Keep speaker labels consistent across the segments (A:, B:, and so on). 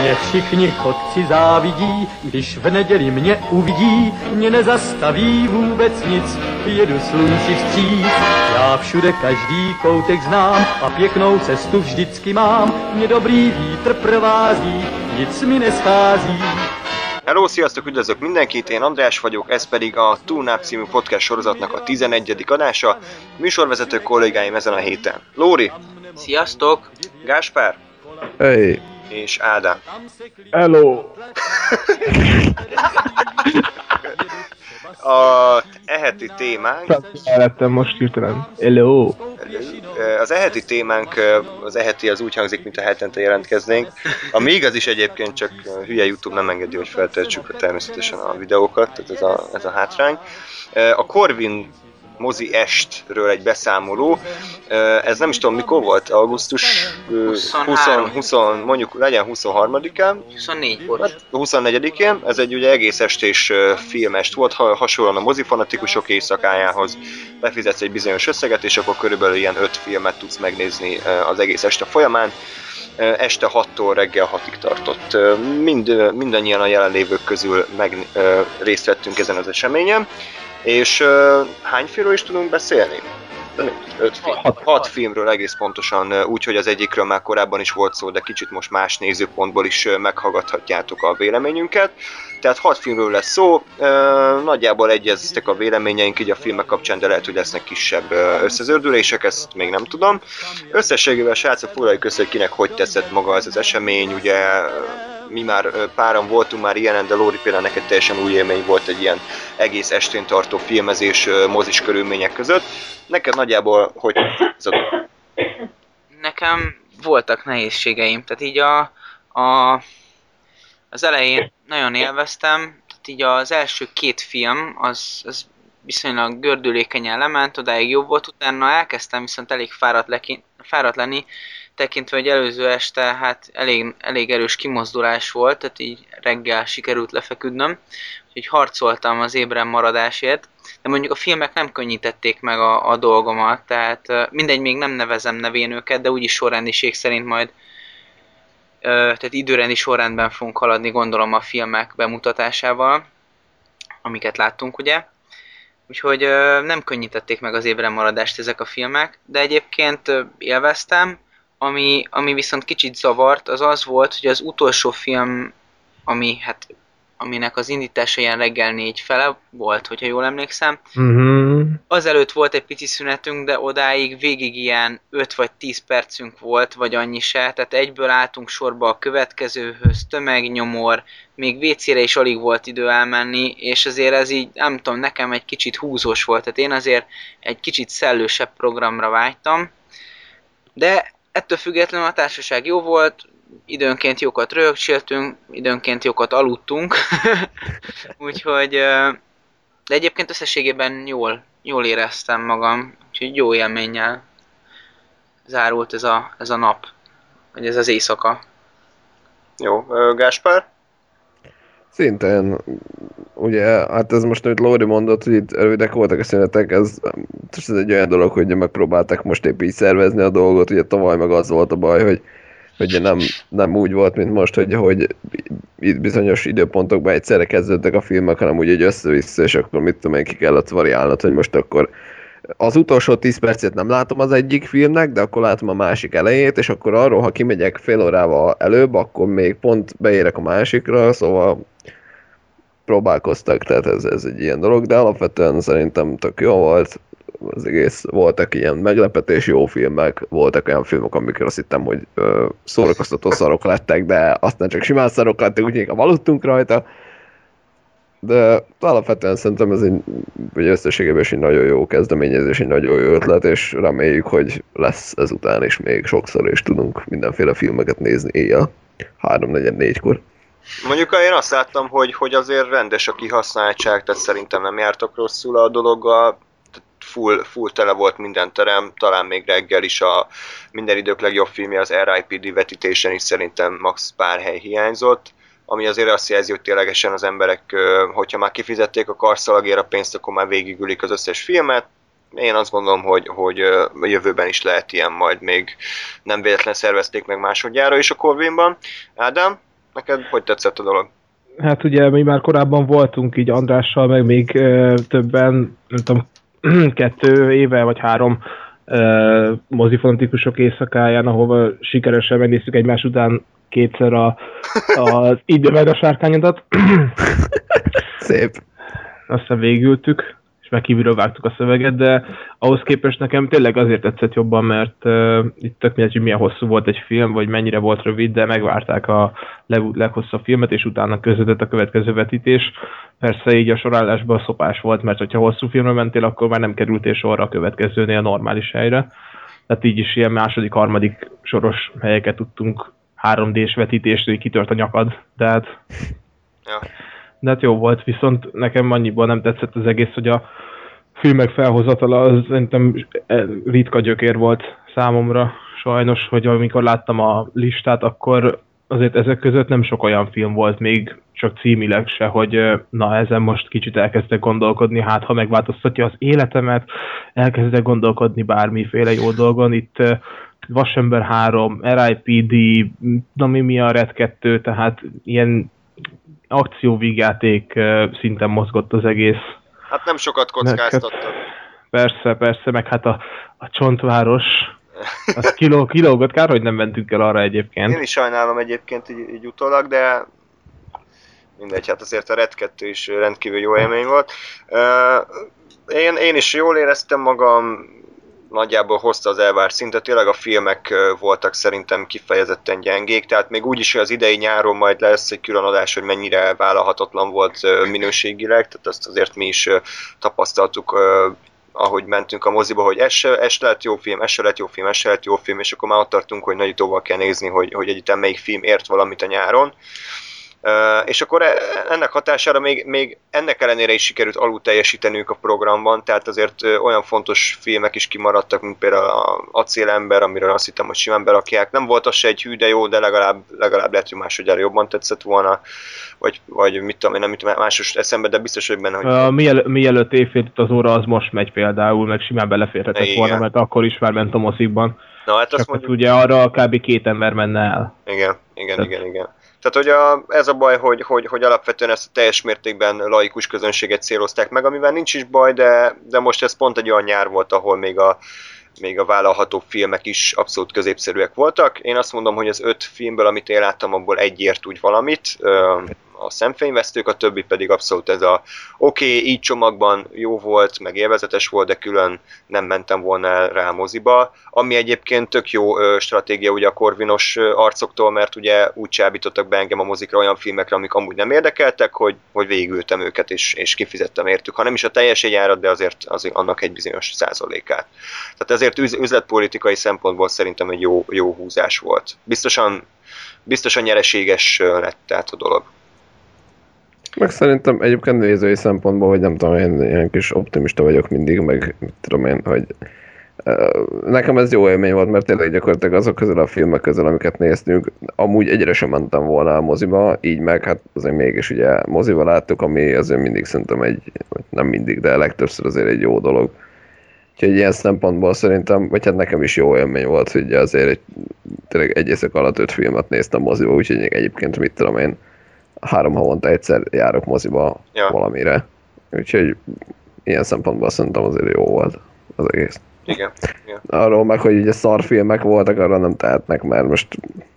A: Mě všichni chodci závidí, když v neděli mě uvidí, mě nezastaví vůbec nic, jedu slunci vstříc. Já všude každý koutek znám a pěknou cestu vždycky mám, mě dobrý vítr provází, nic mi neschází.
B: Hello, sziasztok, üdvözlök mindenkit, én András vagyok, ez pedig a Túlnáp című podcast sorozatnak a 11. adása, műsorvezető kollégáim ezen a héten. Lóri,
C: Sziasztok!
B: Gáspár
D: Hey,
B: és Ádám.
D: hello!
B: A eheti témánk,
D: Felettem most hirtelen. Hello!
B: az eheti témánk, az eheti az úgy hangzik, mint a hetente jelentkeznénk, ami igaz is egyébként, csak hülye YouTube nem engedi, hogy feltöltsük természetesen a videókat, tehát ez a, ez a hátrány. A Corvin mozi estről egy beszámoló. Ez nem is tudom mikor volt, augusztus 20,
C: 23.
B: 20, mondjuk legyen 23-án,
C: 24 volt.
B: 24-én, ez egy ugye egész estés filmest volt, ha, hasonlóan a mozifanatikusok éjszakájához befizetsz egy bizonyos összeget, és akkor körülbelül ilyen 5 filmet tudsz megnézni az egész este folyamán. Este 6-tól reggel 6-ig tartott. Mind, mindannyian a jelenlévők közül meg, részt vettünk ezen az eseményen. És ö, hány filmről is tudunk beszélni? Öt film.
D: Hat.
B: Hat filmről egész pontosan, úgyhogy az egyikről már korábban is volt szó, de kicsit most más nézőpontból is meghallgathatjátok a véleményünket. Tehát hat filmről lesz szó, nagyjából egyeztek a véleményeink így a filmek kapcsán, de lehet, hogy lesznek kisebb összezördülések, ezt még nem tudom. Összességében srácok foglaljuk össze, hogy kinek hogy tetszett maga ez az esemény, ugye mi már páran voltunk már ilyenen, de Lóri például neked teljesen új élmény volt egy ilyen egész estén tartó filmezés mozis körülmények között. Neked nagyjából hogy
C: Nekem voltak nehézségeim, tehát így a, a az elején nagyon élveztem, tehát így az első két film, az, az viszonylag gördülékenyen lement, odáig jobb volt, utána elkezdtem viszont elég fáradt, leki, fáradt lenni, tekintve, hogy előző este hát elég, elég erős kimozdulás volt, tehát így reggel sikerült lefeküdnöm, úgyhogy harcoltam az ébren maradásért, de mondjuk a filmek nem könnyítették meg a, a dolgomat, tehát mindegy, még nem nevezem nevén őket, de úgyis sorrendiség szerint majd tehát időrendi sorrendben fogunk haladni, gondolom a filmek bemutatásával, amiket láttunk, ugye. Úgyhogy nem könnyítették meg az ébren maradást ezek a filmek, de egyébként élveztem, ami, ami viszont kicsit zavart, az az volt, hogy az utolsó film, ami hát aminek az indítása ilyen reggel négy fele volt, hogyha jól emlékszem,
D: Mhm.
C: Azelőtt volt egy pici szünetünk, de odáig végig ilyen 5 vagy 10 percünk volt, vagy annyi se, tehát egyből álltunk sorba a következőhöz, tömegnyomor, még WC-re is alig volt idő elmenni, és azért ez így, nem tudom, nekem egy kicsit húzós volt, tehát én azért egy kicsit szellősebb programra vágytam, de ettől függetlenül a társaság jó volt, időnként jókat röhögcséltünk, időnként jókat aludtunk, úgyhogy de egyébként összességében jól, jól éreztem magam, úgyhogy jó élménnyel zárult ez a, ez a nap, vagy ez az éjszaka.
B: Jó, Gáspár?
D: Szintén, ugye, hát ez most, amit Lóri mondott, hogy itt rövidek voltak a szünetek, ez, ez egy olyan dolog, hogy megpróbálták most épp így szervezni a dolgot, ugye tavaly meg az volt a baj, hogy hogy nem, nem úgy volt, mint most, hogy, hogy itt bizonyos időpontokban egyszerre kezdődtek a filmek, hanem úgy egy össze-vissza, és akkor mit tudom én, ki kellett variálnod, hogy most akkor az utolsó 10 percet nem látom az egyik filmnek, de akkor látom a másik elejét, és akkor arról, ha kimegyek fél órával előbb, akkor még pont beérek a másikra, szóval próbálkoztak, tehát ez, ez egy ilyen dolog, de alapvetően szerintem tök jó volt, az egész, voltak ilyen meglepetés jó filmek, voltak olyan filmek, amikor azt hittem, hogy ö, szórakoztató szarok lettek, de aztán csak simán szarok lettek, úgyhogy aludtunk rajta, de alapvetően szerintem ez egy, egy összességében is egy nagyon jó kezdeményezés, egy nagyon jó ötlet, és reméljük, hogy lesz ezután is még sokszor, és tudunk mindenféle filmeket nézni éjjel, 3-4-4-kor.
B: Mondjuk én azt láttam, hogy, hogy azért rendes a kihasználtság, tehát szerintem nem jártak rosszul a dologgal, full, full tele volt minden terem, talán még reggel is a minden idők legjobb filmje az R.I.P.D. vetítésen is szerintem max pár hely hiányzott, ami azért azt jelzi, hogy ténylegesen az emberek, hogyha már kifizették a karszalagért a pénzt, akkor már végigülik az összes filmet, én azt gondolom, hogy, hogy a jövőben is lehet ilyen majd még nem véletlen szervezték meg másodjára is a Corvinban. Ádám, neked hogy tetszett a dolog?
E: Hát ugye mi már korábban voltunk így Andrással, meg még ö, többen, nem tudom, kettő éve vagy három mozifanatikusok éjszakáján, ahova sikeresen megnéztük egymás után kétszer a, az idő meg a sárkányodat.
D: Szép.
E: Aztán végültük, és meg kívülről vágtuk a szöveget, de ahhoz képest nekem tényleg azért tetszett jobban, mert uh, itt tök mindegy, hogy milyen hosszú volt egy film, vagy mennyire volt rövid, de megvárták a leg, leghosszabb filmet, és utána közvetett a következő vetítés. Persze így a sorállásban szopás volt, mert hogyha hosszú filmre mentél, akkor már nem kerültél sorra a következőnél a normális helyre. Tehát így is ilyen második, harmadik soros helyeket tudtunk 3D-s vetítést, hogy kitört a nyakad, de hát,
B: Ja.
E: de hát jó volt, viszont nekem annyiból nem tetszett az egész, hogy a filmek felhozatala az szerintem ritka gyökér volt számomra, sajnos, hogy amikor láttam a listát, akkor azért ezek között nem sok olyan film volt, még csak címileg se, hogy ö, na ezen most kicsit elkezdek gondolkodni, hát ha megváltoztatja az életemet, elkezdek gondolkodni bármiféle jó dolgon. Itt ö, Vasember 3, RIPD, na mi, mi a Red 2, tehát ilyen akcióvígjáték szinten mozgott az egész.
B: Hát nem sokat kockáztattak.
E: Persze, persze, meg hát a, a csontváros, az kiló, kilógott, kár, hogy nem mentünk el arra egyébként.
B: Én is sajnálom egyébként így, így utólag, de mindegy, hát azért a Red 2 is rendkívül jó élmény volt. Én, én is jól éreztem magam, nagyjából hozta az elvárt szintet, tényleg a filmek voltak szerintem kifejezetten gyengék, tehát még úgyis, hogy az idei nyáron majd lesz egy külön adás, hogy mennyire vállalhatatlan volt minőségileg, tehát azt azért mi is tapasztaltuk ahogy mentünk a moziba, hogy ez se, lett jó film, ez se lett jó film, ez se lett jó film, és akkor már ott tartunk, hogy nagyítóval kell nézni, hogy, hogy egyáltalán melyik film ért valamit a nyáron. És akkor e- ennek hatására még, még ennek ellenére is sikerült alul teljesítenünk a programban, tehát azért olyan fontos filmek is kimaradtak, mint például a Acélember, amiről azt hittem, hogy simán berakják. Nem volt az se egy hű, de jó, de legalább, legalább lehet, hogy másodjára jobban tetszett volna, vagy, vagy mit tudom én, nem mit másos eszembe, de biztos, hogy benne, hogy
E: Uh, miel, mielőtt éjfélt az óra, az most megy például, meg simán beleférhetett
B: Igen.
E: volna, mert akkor is már ment a mozikban.
B: Na hát
E: Csak
B: azt
E: hát
B: mondjuk,
E: ugye arra kb. két ember menne el.
B: igen, igen,
E: Tehát-
B: igen, igen. Tehát, hogy a, ez a baj, hogy, hogy, hogy alapvetően ezt a teljes mértékben laikus közönséget célozták meg, amivel nincs is baj, de, de most ez pont egy olyan nyár volt, ahol még a, még a vállalható filmek is abszolút középszerűek voltak. Én azt mondom, hogy az öt filmből, amit én láttam, abból egy ért úgy valamit, a szemfényvesztők, a többi pedig abszolút ez a oké, okay, így csomagban jó volt, meg élvezetes volt, de külön nem mentem volna el rá a moziba, ami egyébként tök jó ö, stratégia ugye a korvinos arcoktól, mert ugye úgy csábítottak be engem a mozikra olyan filmekre, amik amúgy nem érdekeltek, hogy, hogy végigültem őket és, és kifizettem értük. Ha nem is a teljes jegyárat, de azért, azért annak egy bizonyos százalékát. Tehát ezért üz, üzletpolitikai szempontból szerintem egy jó, jó húzás volt. Biztosan, biztosan nyereséges lett tehát a dolog.
D: Meg szerintem egyébként nézői szempontból, hogy nem tudom, én ilyen kis optimista vagyok mindig, meg mit tudom én, hogy nekem ez jó élmény volt, mert tényleg gyakorlatilag azok közül a filmek közül, amiket néztünk, amúgy egyre sem mentem volna a moziba, így meg hát azért mégis ugye moziba láttuk, ami azért mindig szerintem egy, nem mindig, de legtöbbször azért egy jó dolog. Úgyhogy ilyen szempontból szerintem, vagy hát nekem is jó élmény volt, hogy azért egy, tényleg egy alatt öt filmet néztem moziba, úgyhogy egyébként mit tudom én, három havonta egyszer járok moziba
B: Ja.
D: valamire. Úgyhogy ilyen szempontból szerintem azért jó volt az egész.
B: Igen. Igen.
D: Arról meg, hogy ugye szarfilmek voltak, arra nem tehetnek, mert most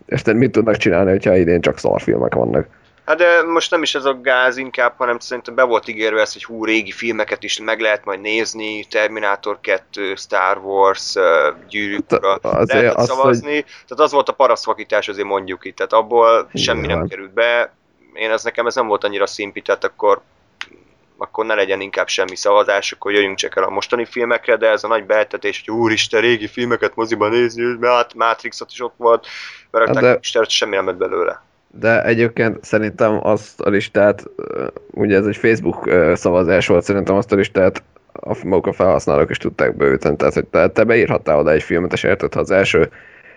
D: érted, mit tudnak csinálni, hogyha idén csak szarfilmek vannak.
B: Hát de most nem is ez a gáz inkább, hanem szerintem be volt ígérve ez, hogy hú, régi filmeket is meg lehet majd nézni, Terminator 2, Star Wars, Gyűrűk ura,
D: Azért
B: lehetett
D: az,
B: szavazni, tehát az volt a parasztvakítás, azért mondjuk itt, tehát abból semmi nem került be, én ez nekem ez nem volt annyira szimpi, tehát akkor akkor ne legyen inkább semmi szavazás, akkor jöjjünk csak el a mostani filmekre, de ez a nagy beeltetés, hogy úristen, régi filmeket moziban nézni, mert Matrixot is ott volt, mert
D: Hát
B: de...
D: de-
B: semmi nem lett belőle.
D: De egyébként szerintem azt a listát, ugye ez egy Facebook szavazás volt, szerintem azt a listát a, maguk a felhasználók is tudták beüteni, tehát hogy te, te beírhattál oda egy filmet, és érted, ha az első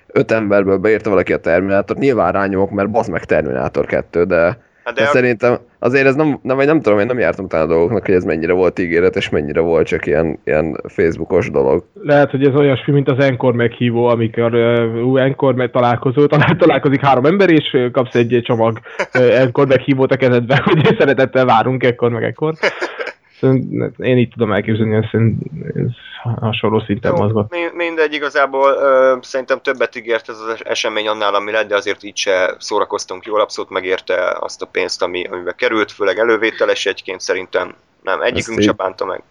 D: öt emberből beírta valaki a Terminátort, nyilván rányomok, mert bazd meg Terminátor 2, de
B: Hát
D: De,
B: de a,
D: szerintem azért ez nem, nem, vagy nem tudom, én nem jártam utána a dolgoknak, hogy ez mennyire volt ígéret, és mennyire volt csak ilyen, ilyen Facebookos dolog.
E: Lehet, hogy ez olyasmi, mint az Encore meghívó, amikor uh, Encore meg találkozó, talál, találkozik három ember, és kapsz egy csomag Encore meghívót a kezedbe, hogy szeretettel várunk ekkor meg ekkor. Szerintem Én így tudom elképzelni, hogy ez hasonló szinten
B: mi- mindegy, igazából ö, szerintem többet ígért ez az esemény annál, ami lett, de azért így se szórakoztunk jól, abszolút megérte azt a pénzt, ami, amibe került, főleg elővételes egyként szerintem nem, egyikünk
D: így-
B: se bánta meg.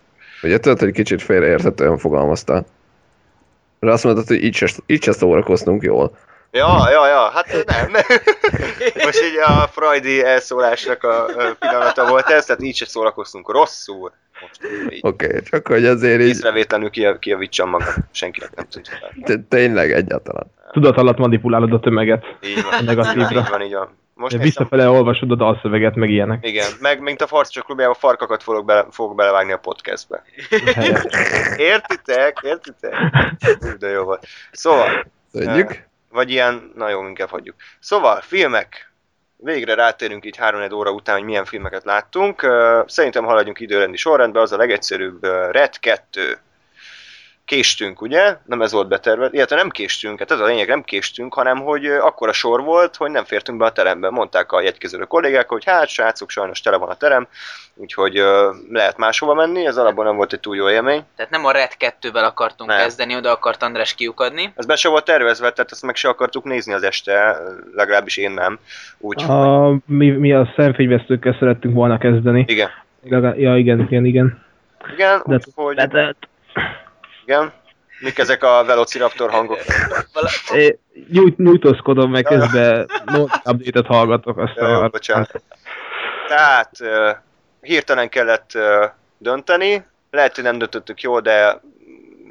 D: Ugye tudod, hogy kicsit félreérthetően fogalmaztál. Mert azt mondtad, hogy így se, így se szórakoztunk jól.
B: Ja, ja, ja, hát nem. Most így a Freudi elszólásnak a pillanata volt ez, tehát így se szórakoztunk rosszul.
D: Oké, okay, csak hogy azért így
B: észrevétlenül kijav- kijavítsam magam, senkinek nem tudja.
D: tényleg egyáltalán.
E: Tudat alatt manipulálod a tömeget.
B: Így van,
E: Negatívra.
B: így van, így van. Most
E: Visszafele olvasod a dalszöveget, meg ilyenek.
B: igen, meg mint a Farcsak klubjában farkakat fogok, bele, fogok belevágni a podcastbe.
E: Helyes.
B: Értitek? Értitek? De jó volt. Szóval,
D: Tudjuk?
B: Vagy ilyen, na jó, inkább hagyjuk. Szóval, filmek. Végre rátérünk így 3 óra után, hogy milyen filmeket láttunk. Szerintem haladjunk időrendi sorrendbe, az a legegyszerűbb Red 2. Késtünk, ugye? Nem ez volt beterve. Illetve nem késtünk, hát ez a lényeg, nem késtünk, hanem hogy ö, akkora sor volt, hogy nem fértünk be a terembe. Mondták a jegykező kollégák, hogy hát srácok, sajnos tele van a terem, úgyhogy ö, lehet máshova menni, ez alapban nem volt egy túl jó élmény.
C: Tehát nem a Red 2-vel akartunk
B: Nem.
C: kezdeni, oda akart András kiukadni.
B: Ez be se volt tervezve, tehát ezt meg se akartuk nézni az este, legalábbis én nem. Úgy,
E: A, mi, mi a szemfényvesztőkkel szerettünk volna kezdeni.
B: igen.
E: Ja, igen, igen, igen.
B: Igen,
E: De-
B: úgyhogy,
E: De, de,
B: igen. Mik ezek a Velociraptor hangok?
E: é, nyújt, nyújtózkodom, meg
B: Ja, ja.
E: közben update-et hallgatok.
B: Jó,
E: Aztán
B: bocsánat. Tehát uh, hirtelen kellett uh, dönteni, lehet, hogy nem döntöttük jól, de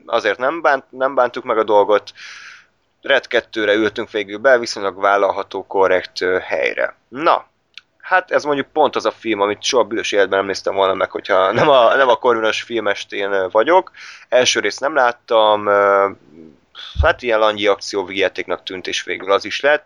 B: azért nem, bánt, nem bántuk meg a dolgot. Red 2-re ültünk végül be, viszonylag vállalható, korrekt uh, helyre. Na, hát ez mondjuk pont az a film, amit soha büdös életben nem néztem volna meg, hogyha nem a, nem a Corvinos filmestén vagyok. Első részt nem láttam, hát ilyen langyi akcióvígjátéknak tűnt, és végül az is lett.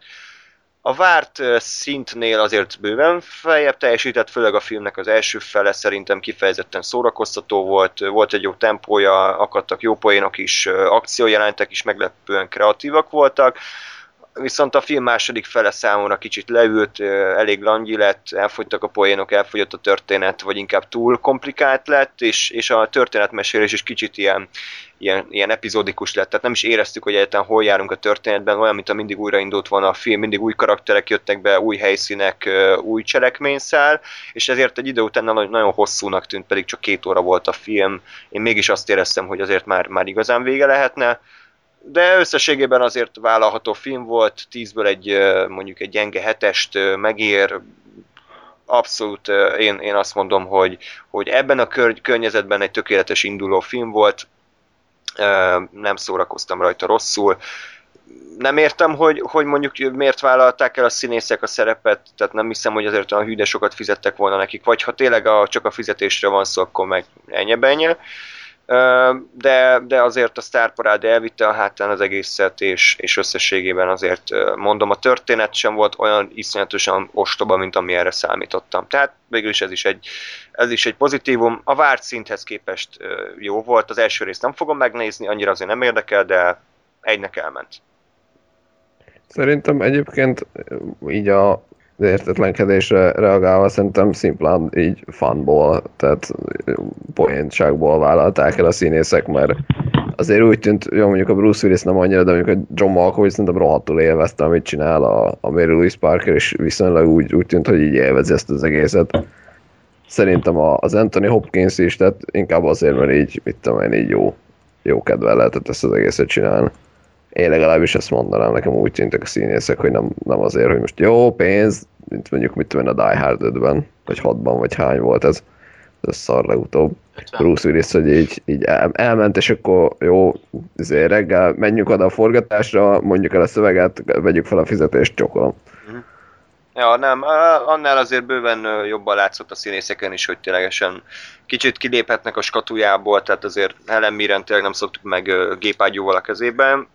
B: A várt szintnél azért bőven feljebb teljesített, főleg a filmnek az első fele szerintem kifejezetten szórakoztató volt, volt egy jó tempója, akadtak jó poénok is, akciójelentek is meglepően kreatívak voltak, viszont a film második fele számomra kicsit leült, elég langyi lett, elfogytak a poénok, elfogyott a történet, vagy inkább túl komplikált lett, és, és a történetmesélés is kicsit ilyen, ilyen, ilyen epizódikus lett, tehát nem is éreztük, hogy egyáltalán hol járunk a történetben, olyan, mint a mindig újraindult volna a film, mindig új karakterek jöttek be, új helyszínek, új cselekményszál, és ezért egy idő után nagyon, nagyon hosszúnak tűnt, pedig csak két óra volt a film. Én mégis azt éreztem, hogy azért már, már igazán vége lehetne, de összességében azért vállalható film volt, tízből egy mondjuk egy gyenge hetest megér, abszolút én, én azt mondom, hogy, hogy ebben a kör, környezetben egy tökéletes induló film volt, nem szórakoztam rajta rosszul, nem értem, hogy, hogy mondjuk miért vállalták el a színészek a szerepet, tehát nem hiszem, hogy azért olyan hűde sokat fizettek volna nekik, vagy ha tényleg a, csak a fizetésre van szó, akkor meg ennyi. benye. De, de azért a sztárparád elvitte a hátán az egészet, és, és összességében azért mondom, a történet sem volt olyan iszonyatosan ostoba, mint ami erre számítottam. Tehát végül ez is egy, ez is egy pozitívum. A várt szinthez képest jó volt, az első részt nem fogom megnézni, annyira azért nem érdekel, de egynek elment.
D: Szerintem egyébként így a értetlenkedésre reagálva szerintem szimplán így fanból, tehát poéntságból vállalták el a színészek, mert azért úgy tűnt, jó mondjuk a Bruce Willis nem annyira, de mondjuk a John Malkovich szerintem rohadtul élvezte, amit csinál a, a Mary Louise Parker, és viszonylag úgy, úgy tűnt, hogy így élvezi ezt az egészet. Szerintem a, az Anthony Hopkins is, tehát inkább azért, mert így, mit tudom én, így jó, jó kedvel lehetett ezt az egészet csinálni. Én legalábbis ezt mondanám, nekem úgy tűntek a színészek, hogy nem, nem azért, hogy most jó pénz, mint mondjuk mit tudom a Die Hard 5-ben, vagy 6-ban, vagy hány volt ez, ez szar legutóbb.
C: 50.
D: Bruce Willis, hogy így, így el, elment, és akkor jó, azért reggel menjünk oda a forgatásra, mondjuk el a szöveget, vegyük fel a fizetést, csokolom.
B: Ja, nem, annál azért bőven jobban látszott a színészeken is, hogy ténylegesen kicsit kiléphetnek a skatujából, tehát azért Helen Mirren tényleg nem szoktuk meg gépágyúval a kezében.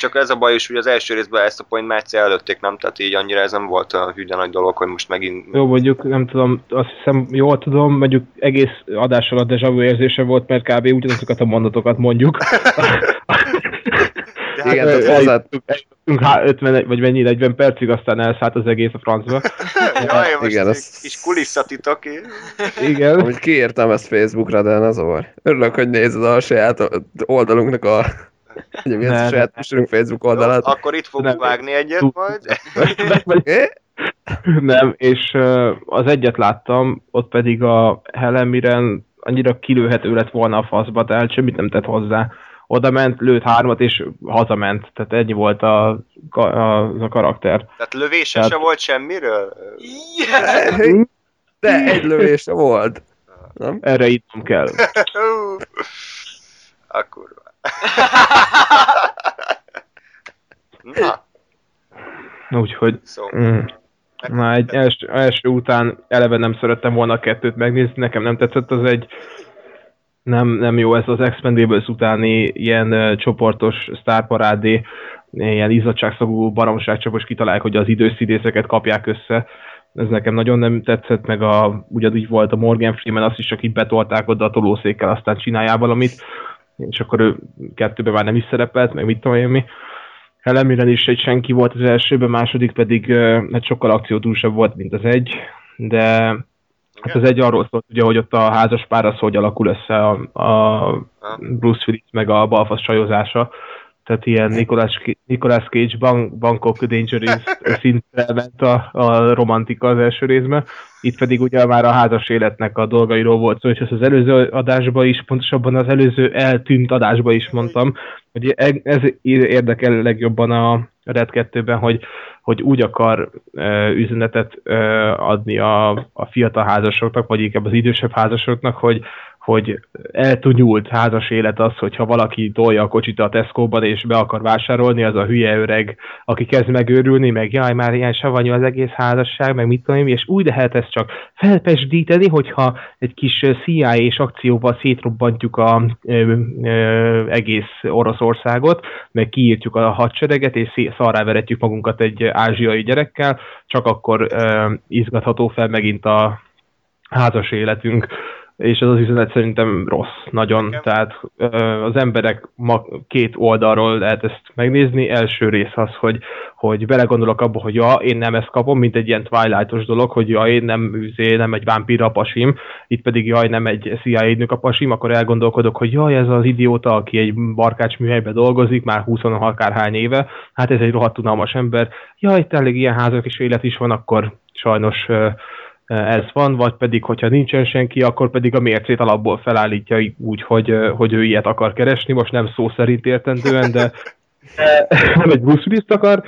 B: Csak ez a baj is, hogy az első részben ezt a point már egyszer előtték, nem? Tehát így annyira ez nem volt a hűde nagy dolog, hogy most megint...
E: Jó, mondjuk nem tudom, azt hiszem jól tudom, mondjuk egész adás alatt deja vu érzése volt, mert kb. ugyanazokat a mondatokat mondjuk.
B: Hát,
D: Igen, tehát hozzá...
E: Eljutottunk eljutottunk há- 50 vagy mennyi, 40 percig, aztán elszállt az egész a francba.
B: jaj, most
D: igen,
B: egy
D: az-
B: kis kulisszatitok.
E: Igen.
D: Amúgy kiírtam ezt Facebookra, de ne zavar. Örülök, hogy nézed a saját oldalunknak a... Ugye mi az a saját műsorunk Facebook
B: Jó,
D: oldalát?
B: akkor itt fogunk
E: Nem.
B: vágni egyet majd.
E: Nem, és az egyet láttam, ott pedig a Helen Mirren annyira kilőhető lett volna a faszba, tehát semmit nem tett hozzá. Oda ment, lőtt hármat, és hazament. Tehát ennyi volt a, a, az a karakter.
B: Tehát lövése
E: Tehát-
B: se volt semmiről?
D: De egy lövése volt. Nem?
E: Erre ittom kell.
B: A kurva. Na,
E: Úgyhogy
B: szóval.
E: mm, már egy első, első után eleve nem szerettem volna a kettőt megnézni, nekem nem tetszett az egy nem, nem jó ez az Expendables utáni ilyen uh, csoportos sztárparádé, ilyen izzadságszagú baromság, csak most kitalálják, hogy az időszidészeket kapják össze. Ez nekem nagyon nem tetszett, meg a, ugyanúgy volt a Morgan Freeman, azt is csak így betolták oda a tolószékkel, aztán csináljál valamit, és akkor ő kettőben már nem is szerepelt, meg mit tudom én mi. Helen is egy senki volt az elsőben, második pedig hát sokkal akciódúsabb volt, mint az egy, de hát az egy arról szólt, ugye, hogy ott a házas pár az hogy alakul össze a, a Bruce Willis meg a balfasz csajozása. Tehát ilyen Nicolas, Nicolas Cage Ban- Bangkok Dangerous szintre ment a, a romantika az első részben. Itt pedig ugye már a házas életnek a dolgairól volt szó, és ezt az előző adásban is, pontosabban az előző eltűnt adásban is mondtam, hogy e- ez érdekel legjobban a Red 2-ben, hogy, hogy úgy akar ö, üzenetet ö, adni a, a fiatal házasoknak, vagy inkább az idősebb házasoknak, hogy, hogy eltunyult házas élet az, hogyha valaki tolja a kocsit a Tesco-ban és be akar vásárolni, az a hülye öreg, aki kezd megőrülni, meg jaj, már ilyen savanyú az egész házasság, meg mit tudom és úgy lehet ezt csak felpesdíteni, hogyha egy kis CIA és akcióval szétrobbantjuk a egész Oroszországot, meg kiírtjuk a hadsereget, és szé- szarrá veretjük magunkat egy ázsiai gyerekkel, csak akkor ö, izgatható fel megint a házas életünk és ez az üzenet szerintem rossz, nagyon.
B: Igen.
E: Tehát az emberek ma két oldalról lehet ezt megnézni. Első rész az, hogy, hogy belegondolok abba, hogy ja, én nem ezt kapom, mint egy ilyen Twilightos dolog, hogy ja, én nem, üzé, nem egy vámpír a pasim, itt pedig jaj, nem egy CIA nők a pasim, akkor elgondolkodok, hogy jaj, ez az idióta, aki egy barkács műhelyben dolgozik, már 20 akárhány éve, hát ez egy rohadt unalmas ember. Jaj, tényleg ilyen házak és élet is van, akkor sajnos ez van, vagy pedig, hogyha nincsen senki, akkor pedig a mércét alapból felállítja úgy, hogy, hogy ő ilyet akar keresni, most nem szó szerint értendően, de nem egy Bruce Willis akar,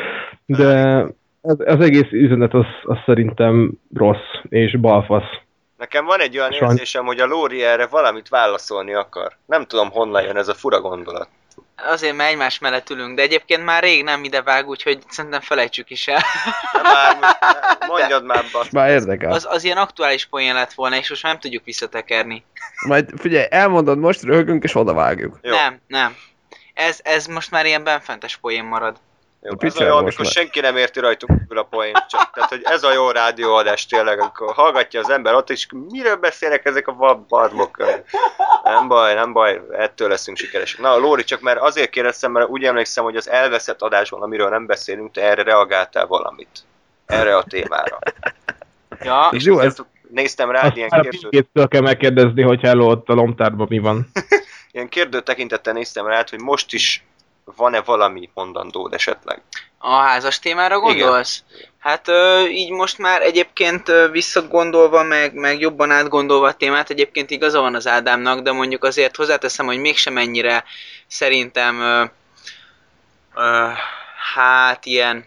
E: de az, az egész üzenet az, az szerintem rossz és balfasz.
B: Nekem van egy olyan
E: Sajn-
B: érzésem, hogy a Lóri erre valamit válaszolni akar. Nem tudom, honnan jön ez a fura gondolat.
C: Azért, mert egymás mellett ülünk, de egyébként már rég nem ide vág, úgyhogy szerintem felejtsük is el.
B: De már, mondjad már, basz.
D: Már érdekel.
C: Az, az ilyen aktuális poén lett volna, és most már nem tudjuk visszatekerni.
D: Majd figyelj, elmondod, most röhögünk és oda vágjuk.
B: Jó.
C: Nem, nem. Ez, ez most már ilyen benfentes poén marad.
B: Jó,
D: A
B: ez olyan, amikor
D: már.
B: senki nem érti rajtunk kívül a poént, csak. Tehát, hogy ez a jó rádióadás tényleg, amikor hallgatja az ember ott, és miről beszélnek ezek a barmok. Nem baj, nem baj, ettől leszünk sikeresek. Na, Lóri, csak mert azért kérdeztem, mert úgy emlékszem, hogy az elveszett adásban, amiről nem beszélünk, te erre reagáltál valamit. Erre a témára.
C: Ja,
B: És
D: Jó, ez-
B: néztem rád ilyen
E: Hát
B: kérdőt,
E: Pinkét kell megkérdezni, hogy hello, ott a lomtárban mi van.
B: ilyen kérdő tekintettel néztem rád, hogy most is van-e valami mondandód esetleg.
C: a házas témára gondolsz? Hát ö, így most már egyébként ö, visszagondolva, meg, meg jobban átgondolva a témát, egyébként igaza van az Ádámnak, de mondjuk azért hozzáteszem, hogy mégsem ennyire szerintem ö, ö, hát ilyen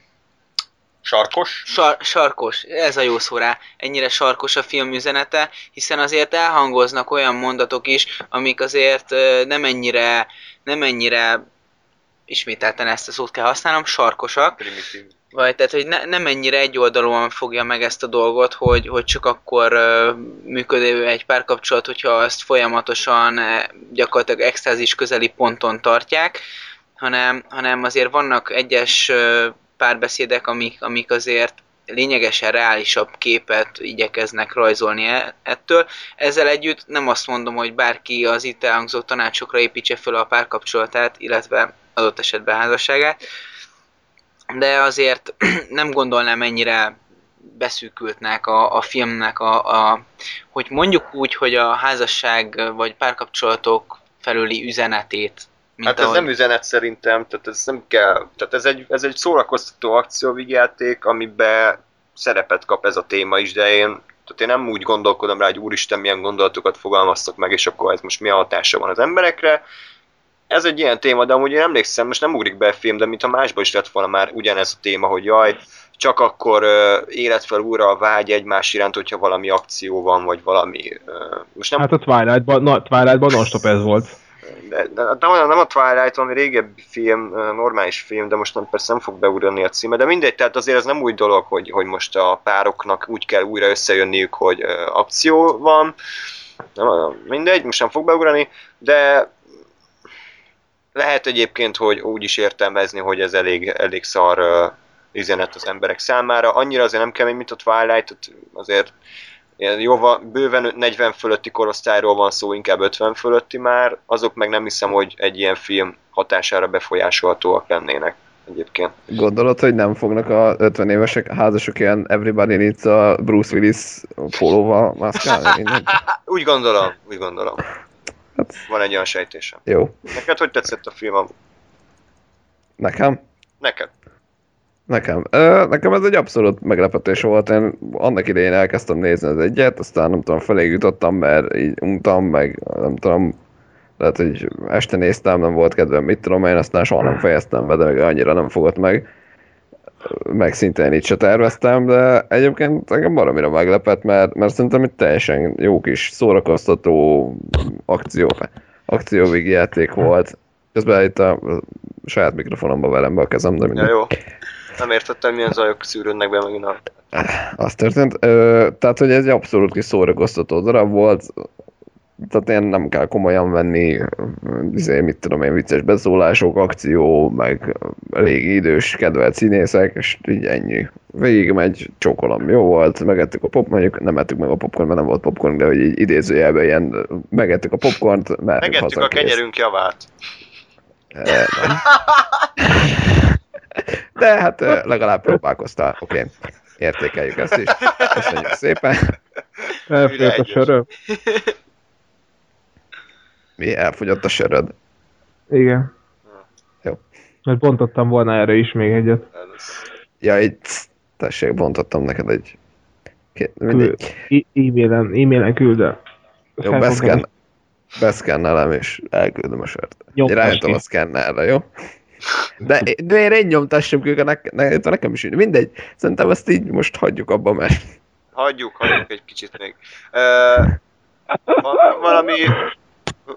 B: Sarkos?
C: Sar- sarkos, ez a jó szó rá, ennyire sarkos a film üzenete, hiszen azért elhangoznak olyan mondatok is, amik azért nem ennyire, nem ennyire, ismételten ezt a szót kell használnom, sarkosak,
B: Primitív.
C: vagy tehát, hogy ne, nem ennyire egyoldalúan fogja meg ezt a dolgot, hogy, hogy csak akkor ö, működő egy párkapcsolat, hogyha azt folyamatosan eh, gyakorlatilag extázis közeli ponton tartják, hanem, hanem azért vannak egyes ö, párbeszédek, amik, amik azért lényegesen reálisabb képet igyekeznek rajzolni e- ettől. Ezzel együtt nem azt mondom, hogy bárki az itt elhangzott tanácsokra építse fel a párkapcsolatát, illetve adott esetben házasságát, de azért nem gondolnám ennyire beszűkültnek a, a filmnek a, a, hogy mondjuk úgy, hogy a házasság vagy párkapcsolatok felüli üzenetét. Mint
B: Hát ez
C: ahogy-
B: nem üzenet szerintem, tehát ez nem kell, tehát ez egy, ez egy szórakoztató akcióvigyáték, amiben szerepet kap ez a téma is, de én, tehát én nem úgy gondolkodom rá, hogy úristen, milyen gondolatokat fogalmaztak meg, és akkor ez most milyen hatása van az emberekre. Ez egy ilyen téma, de amúgy én emlékszem, most nem ugrik be a film, de mintha másban is lett volna már ugyanez a téma, hogy jaj, csak akkor uh, élet fel újra a vágy egymás iránt, hogyha valami akció van, vagy valami... Uh, most nem
E: Hát a Twilight-ban, na, Twilight-ban non-stop ez volt.
B: de, de, de nem, nem a Twilight, ami régebbi film, ö, normális film, de most nem, persze nem fog beugrani a címe, de mindegy, tehát azért ez nem új dolog, hogy, hogy most a pároknak úgy kell újra összejönniük, hogy ö, akció van, nem, ö, mindegy, most nem fog beugrani, de lehet egyébként, hogy úgy is értelmezni, hogy ez elég, elég szar ö, üzenet az emberek számára. Annyira azért nem kemény, mint a Twilight, azért jóval, bőven 40 fölötti korosztályról van szó, inkább 50 fölötti már, azok meg nem hiszem, hogy egy ilyen film hatására befolyásolhatóak lennének egyébként.
D: Gondolod, hogy nem fognak a 50 évesek házasok ilyen Everybody Needs a Bruce Willis pólóval mászkálni?
B: Úgy gondolom, úgy gondolom.
D: Hát-
B: Van egy olyan sejtésem.
D: Jó.
B: Neked hogy tetszett a film?
D: Nekem?
B: Neked?
D: Nekem. Ö, nekem ez egy abszolút meglepetés volt. Én annak idején elkezdtem nézni az egyet, aztán nem tudom, felé jutottam, mert így untam, meg nem tudom, lehet, hogy este néztem, nem volt kedvem, mit tudom én, aztán soha nem fejeztem be, de meg annyira nem fogott meg. Meg szintén így se terveztem, de egyébként engem baromira meglepett, mert, mert szerintem egy teljesen jó kis szórakoztató akció, akcióvégjáték volt. Közben itt a saját mikrofonomba verem be a kezem, de
B: Ja,
D: mindegy.
B: jó. Nem értettem, milyen zajok szűrődnek be megint a...
D: Az történt. Ö, tehát, hogy ez egy abszolút kis szórakoztató darab volt. Tehát én nem kell komolyan venni, izé, mit tudom én, vicces beszólások, akció, meg elég idős, kedvelt színészek, és így ennyi. Végig megy, csókolom, jó volt, megettük a pop, mondjuk nem ettük meg a popcorn, mert nem volt popcorn, de hogy így idézőjelben ilyen, megettük a popcornt, mehetünk
B: Megettük
D: haza,
B: a
D: kész.
B: kenyerünk javát.
D: Nem. De hát ö, legalább próbálkoztál, oké. Okay. Értékeljük ezt is. Köszönjük szépen.
E: Elfogyott a söröm.
D: Mi? Elfogyott a söröd?
E: Igen.
D: Jó.
E: Mert bontottam volna erre is még egyet.
D: Ja, cs, tessék, bontottam neked egy...
E: E-mailen, e-mailen küldöm.
D: Jó, beszken, beszkennelem és elküldöm a sört. Én
E: ki.
D: a szkennerre, jó? De, de én egy nyomtassam ki, ne, ne, nekem is mindegy. Szerintem ezt így most hagyjuk abba, mert
B: Hagyjuk, hagyjuk egy kicsit még. Ö, van valami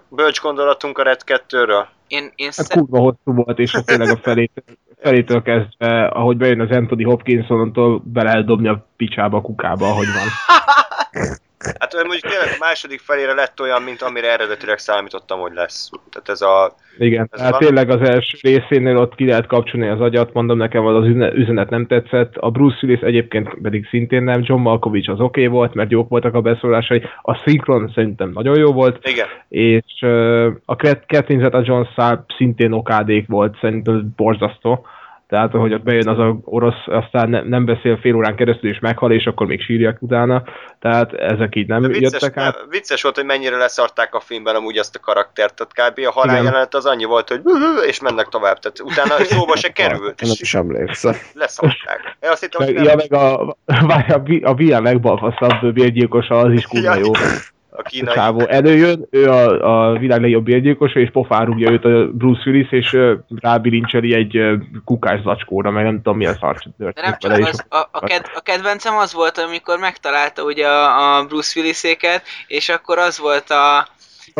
B: bölcs gondolatunk a Red 2-ről?
C: Én, én
E: Hát
C: szer-
E: kurva hosszú volt, és hát tényleg a felétől, felétől kezdve, ahogy bejön az Anthony Hopkins, onnantól be lehet dobni a picsába, a kukába, ahogy van.
B: Hát mondjuk tényleg a második felére lett olyan, mint amire eredetileg számítottam, hogy lesz. Tehát ez a...
E: Igen,
B: Ez
E: tehát
B: van.
E: tényleg az első részénél ott ki lehet kapcsolni az agyat, mondom nekem az üzenet nem tetszett, a Bruce Willis egyébként pedig szintén nem, John Malkovich az oké okay volt, mert jók voltak a beszólásai, a szinkron szerintem nagyon jó volt,
B: Igen.
E: és uh, a Cat- Catherine Zeta-Jones szintén okádék volt, szerintem borzasztó. Tehát, hogy ott bejön az a orosz, aztán ne, nem beszél fél órán keresztül, és meghal, és akkor még sírják utána. Tehát ezek így nem
B: De vicces,
E: jöttek át.
B: vicces volt, hogy mennyire leszarták a filmben amúgy azt a karaktert, tehát kb. a halál
E: Igen.
B: jelenet az annyi volt, hogy és mennek tovább, tehát utána szóba se került,
D: nem is emlékszem.
B: leszarták. Én azt hittem, hogy
E: Meg,
B: nem,
E: ja, meg a, várj, a, vi- a VR legbalfaszabb bérgyilkosa, az is kurva
B: Ja.
E: jó.
B: a
E: A
B: kínai.
E: csávó előjön, ő a, a világ legjobb bérgyilkosa, és pofárugja őt a Bruce Willis, és rábilincseli egy kukás zacskóra, meg nem tudom milyen szar
C: De nem csak az, a, a, ked, a kedvencem az volt, amikor megtalálta ugye a, a Bruce Williséket, és akkor az volt a,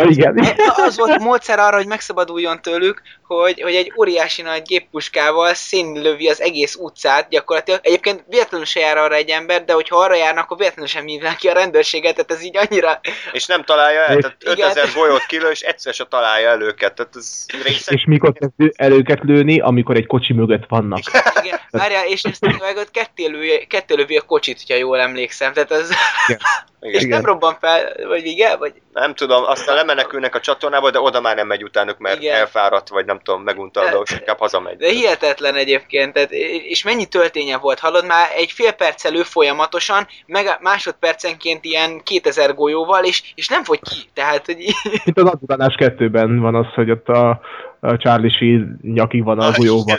E: igen.
C: az volt a módszer arra, hogy megszabaduljon tőlük, hogy, hogy egy óriási nagy géppuskával szénlövi az egész utcát gyakorlatilag. Egyébként véletlenül se jár arra egy ember, de hogyha arra járnak, akkor véletlenül sem hívnák ki a rendőrséget, tehát ez így annyira...
B: És nem találja el, tehát
C: Igen.
B: 5000 golyót kilő, és egyszer se találja el őket. Tehát ez részek...
E: És mikor kezd el őket lőni, amikor egy kocsi mögött vannak.
C: Igen, várjál, és ezt meg ketté lövi, a kocsit, hogyha jól emlékszem, tehát az... És
B: Igen.
C: nem robban fel, vagy igen, vagy...
B: Nem tudom, aztán lemenekülnek a csatornába, de oda már nem megy utánuk, mert
C: Igen.
B: elfáradt, vagy nem tudom, megunta a
C: De-
B: dolgot, inkább hazamegy.
C: De hihetetlen egyébként, tehát, és mennyi tölténye volt, hallod már egy fél perc elő folyamatosan, meg másodpercenként ilyen 2000 golyóval, és, és nem fogy ki, tehát, hogy
E: Mint az Aduránás 2-ben van az, hogy ott a, a Charlie Sheen nyakig van a golyóban.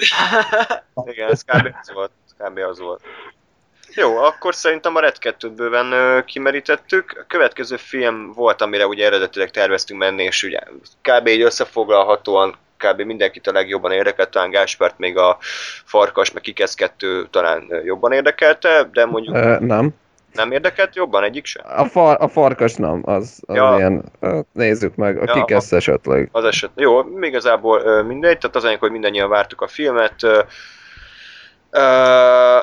B: Igen, ez kb. az volt. Kb. az volt. Jó, akkor szerintem a Red 2-t bőven ö, kimerítettük. A következő film volt, amire ugye eredetileg terveztünk menni, és ugye kb. így összefoglalhatóan kb. mindenkit a legjobban érdekelt, talán Gáspárt még a Farkas, meg Kikesz 2 talán jobban érdekelte, de mondjuk
D: Ö, nem.
B: nem érdekelt jobban egyik sem.
D: A, far, a farkas nem, az, az
B: Ja.
D: ilyen, nézzük meg, a
B: Ja,
D: kikesz esetleg.
B: Az eset. Jó, még igazából mindegy, tehát az anyag, hogy mindannyian vártuk a filmet. Ö,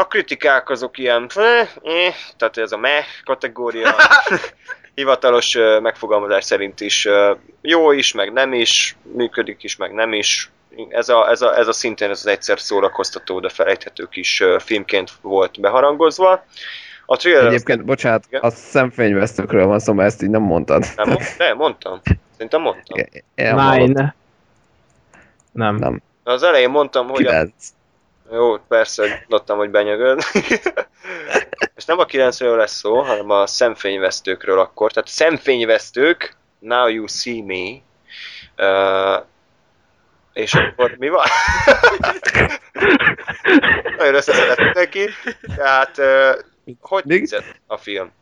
B: a kritikák azok ilyen, eh, eh, tehát ez a meh kategória. Hivatalos megfogalmazás szerint is jó is, meg nem is, működik is, meg nem is. Ez a, ez a, ez a szintén ez az egyszer szórakoztató, de felejthető kis filmként volt beharangozva. A trailer az
D: Egyébként, bocsánat,
B: Igen.
D: a szemfényvesztőkről van szó, mert ezt így nem mondtad.
B: nem mond, de mondtam. Szerintem mondtam.
E: Nine. Nem.
D: Nem.
B: Az elején mondtam, hogy a
D: Kilenc.
B: Jó, persze, tudtam, hogy benyögöd. És nem a 90-ről lesz szó, hanem a szemfényvesztőkről akkor. Tehát szemfényvesztők, Now You See Me. Uh, és akkor mi van? Nagyon összeszedett neki. Tehát, uh, hogy tetszett a film?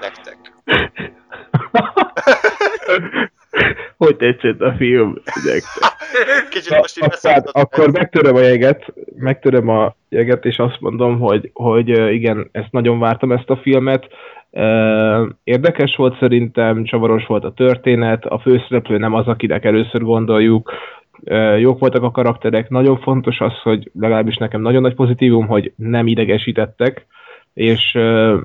B: Nektek.
E: hogy tetszett a film? nektek?
B: Kicsit most így beszéltem.
E: akkor megtöröm a jeget, megtöröm a jeget, és azt mondom, hogy, hogy igen, ezt nagyon vártam ezt a filmet. Érdekes volt szerintem, csavaros volt a történet, a főszereplő nem az, akinek először gondoljuk, jók voltak a karakterek, nagyon fontos az, hogy legalábbis nekem nagyon nagy pozitívum, hogy nem idegesítettek, és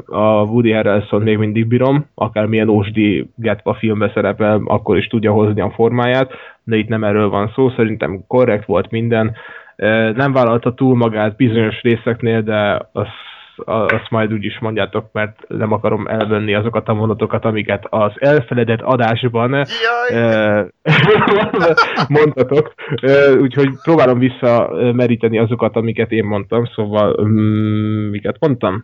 E: a Woody harrelson még mindig bírom, akármilyen ósdi getva filmbe szerepel, akkor is tudja hozni a formáját, de itt nem erről van szó, szerintem korrekt volt minden. Nem vállalta túl magát bizonyos részeknél, de azt, azt majd úgy is mondjátok, mert nem akarom elvenni azokat a mondatokat, amiket az elfeledett adásban! Ö, mondtatok. Úgyhogy próbálom visszameríteni azokat, amiket én mondtam, szóval mm, miket mondtam?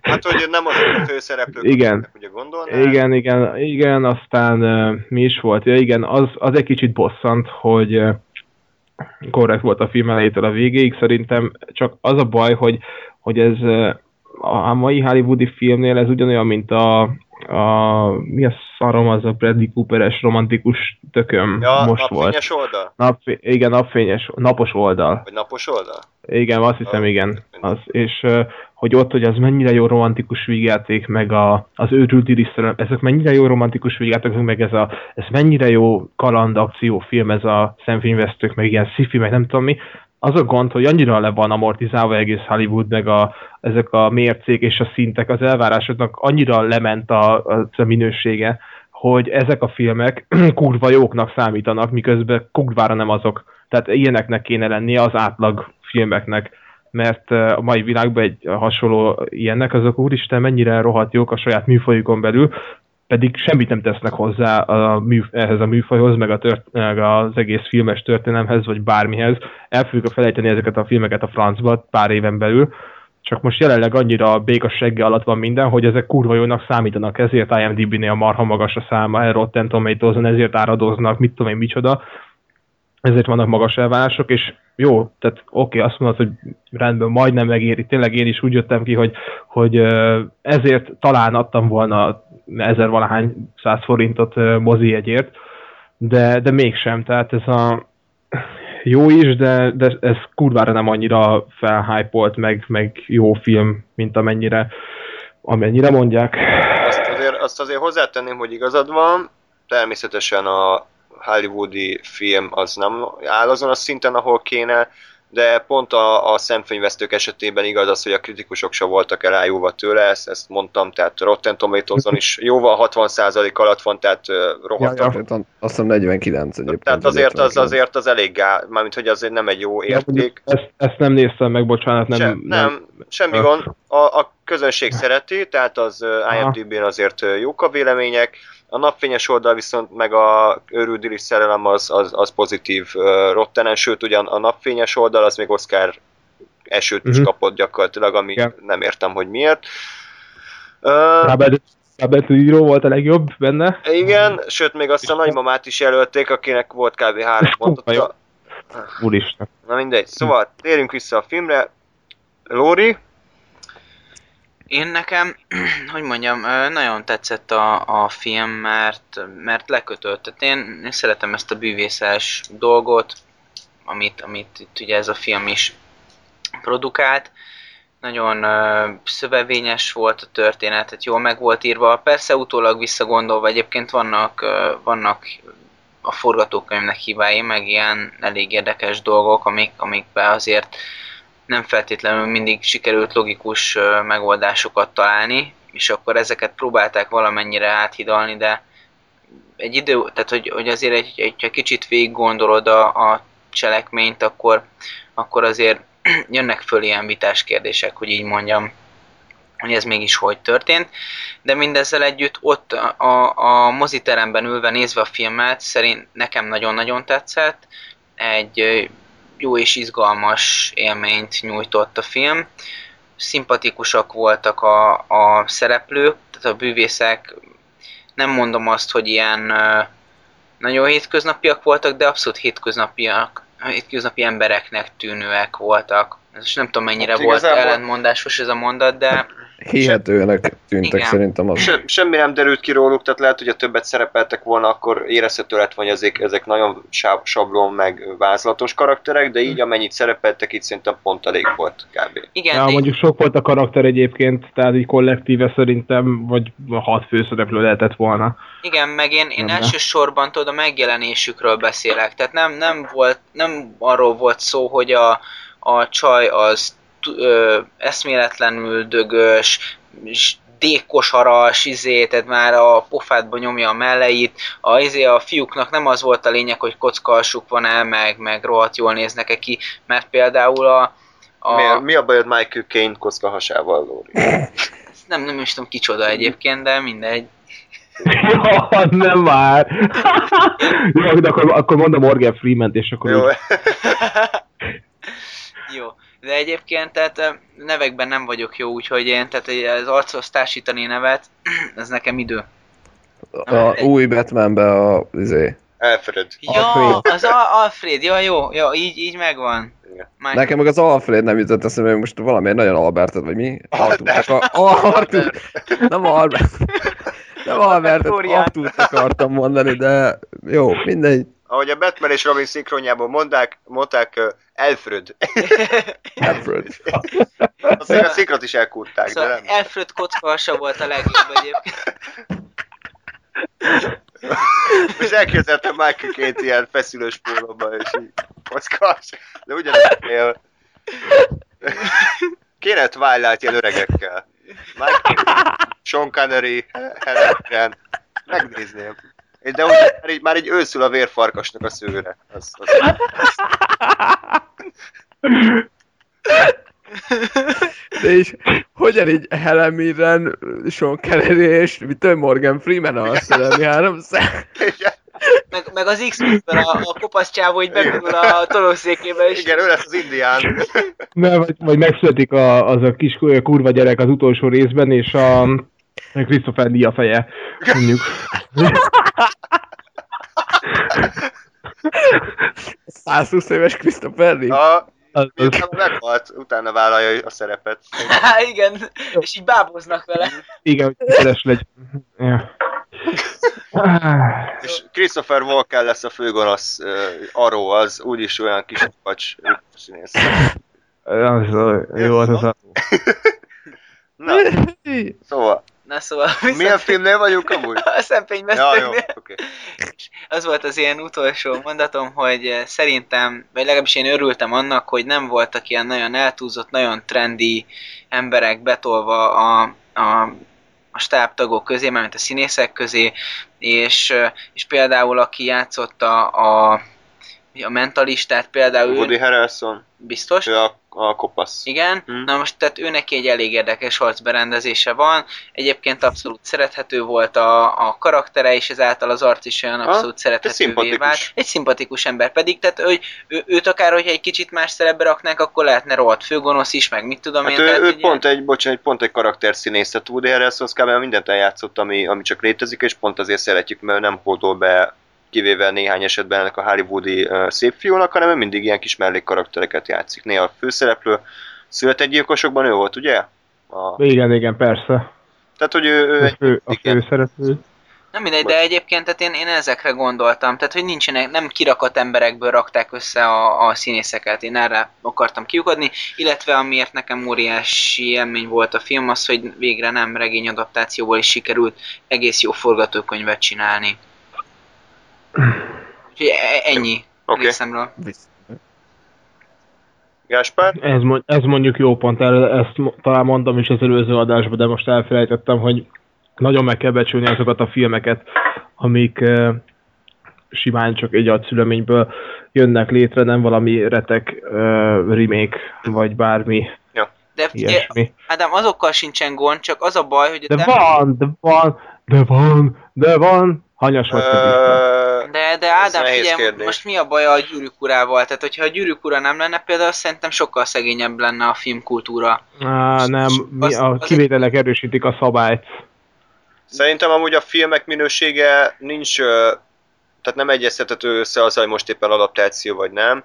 B: Hát, hogy nem az a főszereplők,
E: Igen.
B: ugye gondolnál.
E: igen, igen, igen, aztán mi is volt? Ja, igen, az, az egy kicsit bosszant, hogy korrekt volt a film elejétől a végéig, szerintem csak az a baj, hogy, hogy ez ö, a mai hollywoodi filmnél ez ugyanolyan, mint a, a mi a szarom az a Bradley Cooperes romantikus tököm
B: Ja,
E: most volt.
B: napfényes oldal?
E: Napfé- igen, napfényes, napos oldal.
B: Vagy napos oldal?
E: Igen, azt hiszem,
B: Ah.
E: igen. Az, és hogy ott, hogy az mennyire jó romantikus vígjáték, meg a, az őrült irisztelem, ezek mennyire jó romantikus vígjáték, meg ez, a, ez mennyire jó kaland akciófilm, ez a szemfényvesztők, meg ilyen sci meg nem tudom mi. Az a gond, hogy annyira le van amortizálva egész Hollywood, meg a, ezek a mércék és a szintek, az elvárásoknak annyira lement a, a, a minősége, hogy ezek a filmek kurva jóknak számítanak, miközben kurvára nem azok. Tehát ilyeneknek kéne lennie az átlag filmeknek, mert a mai világban egy hasonló ilyennek, azok úristen mennyire rohadt jók a saját műfajukon belül, pedig semmit nem tesznek hozzá a mű, ehhez a műfajhoz, meg, a tört, meg az egész filmes történelemhez, vagy bármihez. El fogjuk felejteni ezeket a filmeket a francba pár éven belül, csak most jelenleg annyira béka segge alatt van minden, hogy ezek kurva jónak számítanak, ezért IMDb-nél marha magas a száma, el Rotten tomatoes ezért áradoznak, mit tudom én micsoda, ezért vannak magas elvárások, és jó, tehát oké, okay, azt mondod, hogy rendben, majdnem megéri, tényleg én is úgy jöttem ki, hogy, hogy ezért talán adtam volna ezer valahány száz forintot mozi egyért, de, de mégsem, tehát ez a jó is, de, de ez kurvára nem annyira felhypolt, meg, meg jó film, mint amennyire, amennyire mondják.
B: Azt azért azt azért hozzátenném, hogy igazad van, természetesen a hollywoodi film az nem áll azon a szinten, ahol kéne, de pont a, a szemfényvesztők esetében igaz az, hogy a kritikusok se voltak elájúva tőle, ezt, ezt mondtam, tehát Rotten tomatoes is jóval 60% alatt van, tehát ö, rohadt.
D: Ja, ja, azt hiszem 49 egyébként.
B: tehát azért az, azért az elég gál, mármint hogy azért nem egy jó
E: Ja,
B: érték.
E: ezt, ezt nem néztem meg, bocsánat, nem...
B: Nem, nem, semmi gond. A, a közönség szereti, tehát az IMDb-n azért jók a vélemények. A napfényes oldal viszont meg a őrüldilis szerelem az, az, az pozitív uh, rottenen, sőt ugyan a napfényes oldal az még Oscar esőt is
E: Mhm.
B: kapott gyakorlatilag, ami
E: Igen.
B: nem értem, hogy miért. Uh,
E: Robert, Robert De Niro volt a legjobb benne.
B: igen, sőt még azt a nagymamát is jelölték, akinek volt kb. három mondata.
E: Úristen.
B: Na mindegy, szóval térjünk vissza a filmre. Lóri,
C: Én nekem, hogy mondjam, nagyon tetszett a, a film, mert, mert lekötött. Tehát én, én szeretem ezt a bűvészes dolgot, amit, amit itt ugye ez a film is produkált. Nagyon ö, szövevényes volt a történet, tehát jól meg volt írva. Persze utólag visszagondolva egyébként vannak, ö, vannak a forgatókönyvnek hibái, meg ilyen elég érdekes dolgok, amik, amikben azért nem feltétlenül mindig sikerült logikus megoldásokat találni, és akkor ezeket próbálták valamennyire áthidalni, de egy idő, tehát hogy, hogy azért egy, egy, egy kicsit végig gondolod a, a cselekményt, akkor, akkor azért jönnek föl ilyen vitás kérdések, hogy így mondjam, hogy ez mégis hogy történt, de mindezzel együtt ott a, a, moziteremben ülve nézve a filmet, szerint nekem nagyon-nagyon tetszett, egy jó és izgalmas élményt nyújtott a film. Szimpatikusak voltak a, a szereplők, tehát a bűvészek, nem mondom azt, hogy ilyen nagyon hétköznapiak voltak, de abszolút hétköznapiak, hétköznapi embereknek tűnőek voltak. És nem tudom mennyire
B: Hát
C: volt
B: igazából-
C: ellentmondásos ez a mondat, de
D: Hihetőnek tűntek
C: Igen.
D: szerintem az.
B: Se, semmi nem derült ki róluk, tehát lehet, hogy a többet szerepeltek volna, akkor érezhető lett, hogy ezek, ezek nagyon sáb, sablon meg vázlatos karakterek, de így amennyit szerepeltek, itt szerintem pont elég volt kb.
C: igen,
E: Ja,
C: de
E: mondjuk sok volt a karakter egyébként, tehát így kollektíve szerintem, vagy hat főszereplő lehetett volna.
C: Igen, meg én, én
E: Nem,
C: elsősorban tudod, a megjelenésükről beszélek. Tehát nem, nem, volt, nem arról volt szó, hogy a, a csaj az ö, eszméletlenül dögös, s dékosaras, izé, tehát már a pofádba nyomja a melleit. A, izé, a fiúknak nem az volt a lényeg, hogy kocka alsuk van-e, meg, meg rohadt jól néznek-e ki, mert például a, a
B: Mi, mi a bajod Michael Caine kocka hasával, Lóri?
C: nem, nem is tudom kicsoda egyébként, de mindegy.
E: ja, nem már! Jó, de akkor, akkor mondom Morgan Freeman-t, és akkor
B: Jó,
E: úgy-
C: Jó, de egyébként tehát nevekben nem vagyok jó, úgyhogy én tehát az archoz társítani nevet, ez nekem idő.
D: A új Batmanbe a, izé,
B: Alfred.
C: Ja,
D: Alfred.
C: az a Alfred, ja jó, ja, így, így megvan. Már,
D: Nekem meg az Alfred nem jutott eszembe, most valamiért nagyon Albertet, vagy mi? Artúrt
B: Albert.
D: akar... Artúr. Nem Albert. Nem Albertet. Artúrt akartam mondani, de jó, mindegy.
B: Ahogy a Batman és Robin szinkronjában mondták, mondták Alfred.
D: Alfred.
B: Azért a szinkrot is elkúrták, de
C: szóval
B: nem.
C: Alfred kockahasa volt a legjobb egyébként.
B: Most elképzeltem Michael Caine-t ilyen feszülős pólóban, és így kockas. De ugyanez él. Kéne Twilight ilyen öregekkel. Michael, Sean Connery, Helen. Megnézném. De úgy, már így, már így őszül a vérfarkasnak a szőre. Az, az.
D: De is, hogyan így Helen Mirren, Sean Connery és mit tudom, Morgan Freeman a szerelmi háromszár?
C: Meg, meg az X-Men a, a kopasz csávó így begurul a tolószékébe, és
B: Igen, ő lesz az indián.
E: Nem, vagy, vagy megszületik a, az a kis kurva gyerek az utolsó részben, és a Christopher Lee a feje, mondjuk.
D: 120 éves Christopher Lee?
B: A, miután meghalt, utána vállalja a szerepet.
C: Há, igen, és így báboznak vele.
E: igen, hogy sikeres legyen. Ja.
B: És Christopher Walken lesz a főgonosz uh, Arrow, az úgyis olyan kis pacs színész.
E: Az, jó, az, az a...
B: Na, szóval,
C: Na szóval...
B: Milyen filmnél vagyunk amúgy?
C: A
B: Ja, jó,
C: szempényvesztőknél.
B: oké.
C: Az volt az ilyen utolsó mondatom, hogy eh, szerintem, vagy legalábbis én örültem annak, hogy nem voltak ilyen nagyon eltúlzott, nagyon trendi emberek betolva a, a, a stábtagok közé, mármint a színészek közé, és, eh, és például aki játszotta a, a mentalistát, például
B: Woody
C: ő,
B: Harrelson,
C: biztos,
B: ő a, a kopasz.
C: igen,
B: Hm.
C: na most tehát ő neki egy elég érdekes arcberendezése van, egyébként abszolút szerethető volt a, a karaktere, és ezáltal az arc is olyan
B: Ha,
C: abszolút szerethetővé
B: szimpatikus.
C: vált. Egy szimpatikus ember pedig, tehát hogy ő, őt akár, hogyha egy kicsit más szerepbe raknák, akkor lehetne rohadt főgonosz is, meg mit tudom
B: Hát
C: én.
B: ő,
C: tehát
B: ő
C: ugye-
B: pont egy, bocsánat, egy pont egy karakterszínész, tehát Woody Harrelson az kb. mindent eljátszott, ami, ami csak létezik, és pont azért szeretjük, mert nem hódol be kivéve néhány esetben ennek a hollywoodi uh, szép fiúnak, hanem ő mindig ilyen kis mellékkaraktereket játszik. Néha a főszereplő születegygyilkosokban ő volt, ugye? A,
E: Igen, igen, persze.
B: tehát, hogy ő, ő
E: A fő, a főszereplő.
C: Nem mindegy, de egyébként tehát én, én ezekre gondoltam, tehát hogy nincsenek, nem kirakat emberekből rakták össze a, a színészeket, én erre akartam kiukadni, illetve amiért nekem óriási élmény volt a film, az, hogy végre nem regényadaptációból is sikerült egész jó forgatókönyvet csinálni. Úgyhogy e- ennyi
B: Oké.
C: okay. részemről.
B: Gáspár?
E: Ez, ez mondjuk jó pont, el- ezt talán mondom is az előző adásban, de most elfelejtettem, hogy nagyon meg kell becsülni azokat a filmeket, amik eh, simán csak egy agyszüleményből jönnek létre, nem valami retek eh, remake, vagy bármi
C: De figyelj,
E: ilyesmi.
C: Ádám, azokkal sincsen gond, csak az a baj, hogy a
E: De
C: te-
E: van, de van, de van, de van. Hanyas vagy.
B: Ö,
C: De, de Ádám, figyelj,
B: kérdés.
C: most mi a baj a gyűrűk urával? Tehát, hogyha a gyűrűk ura nem lenne, például szerintem sokkal szegényebb lenne a filmkultúra.
E: Á, nem, mi,
C: az-
E: a
C: az
E: kivételek erősítik a szabályt.
B: Szerintem amúgy a filmek minősége nincs, tehát nem egyeztethető össze azzal, hogy most éppen adaptáció vagy nem,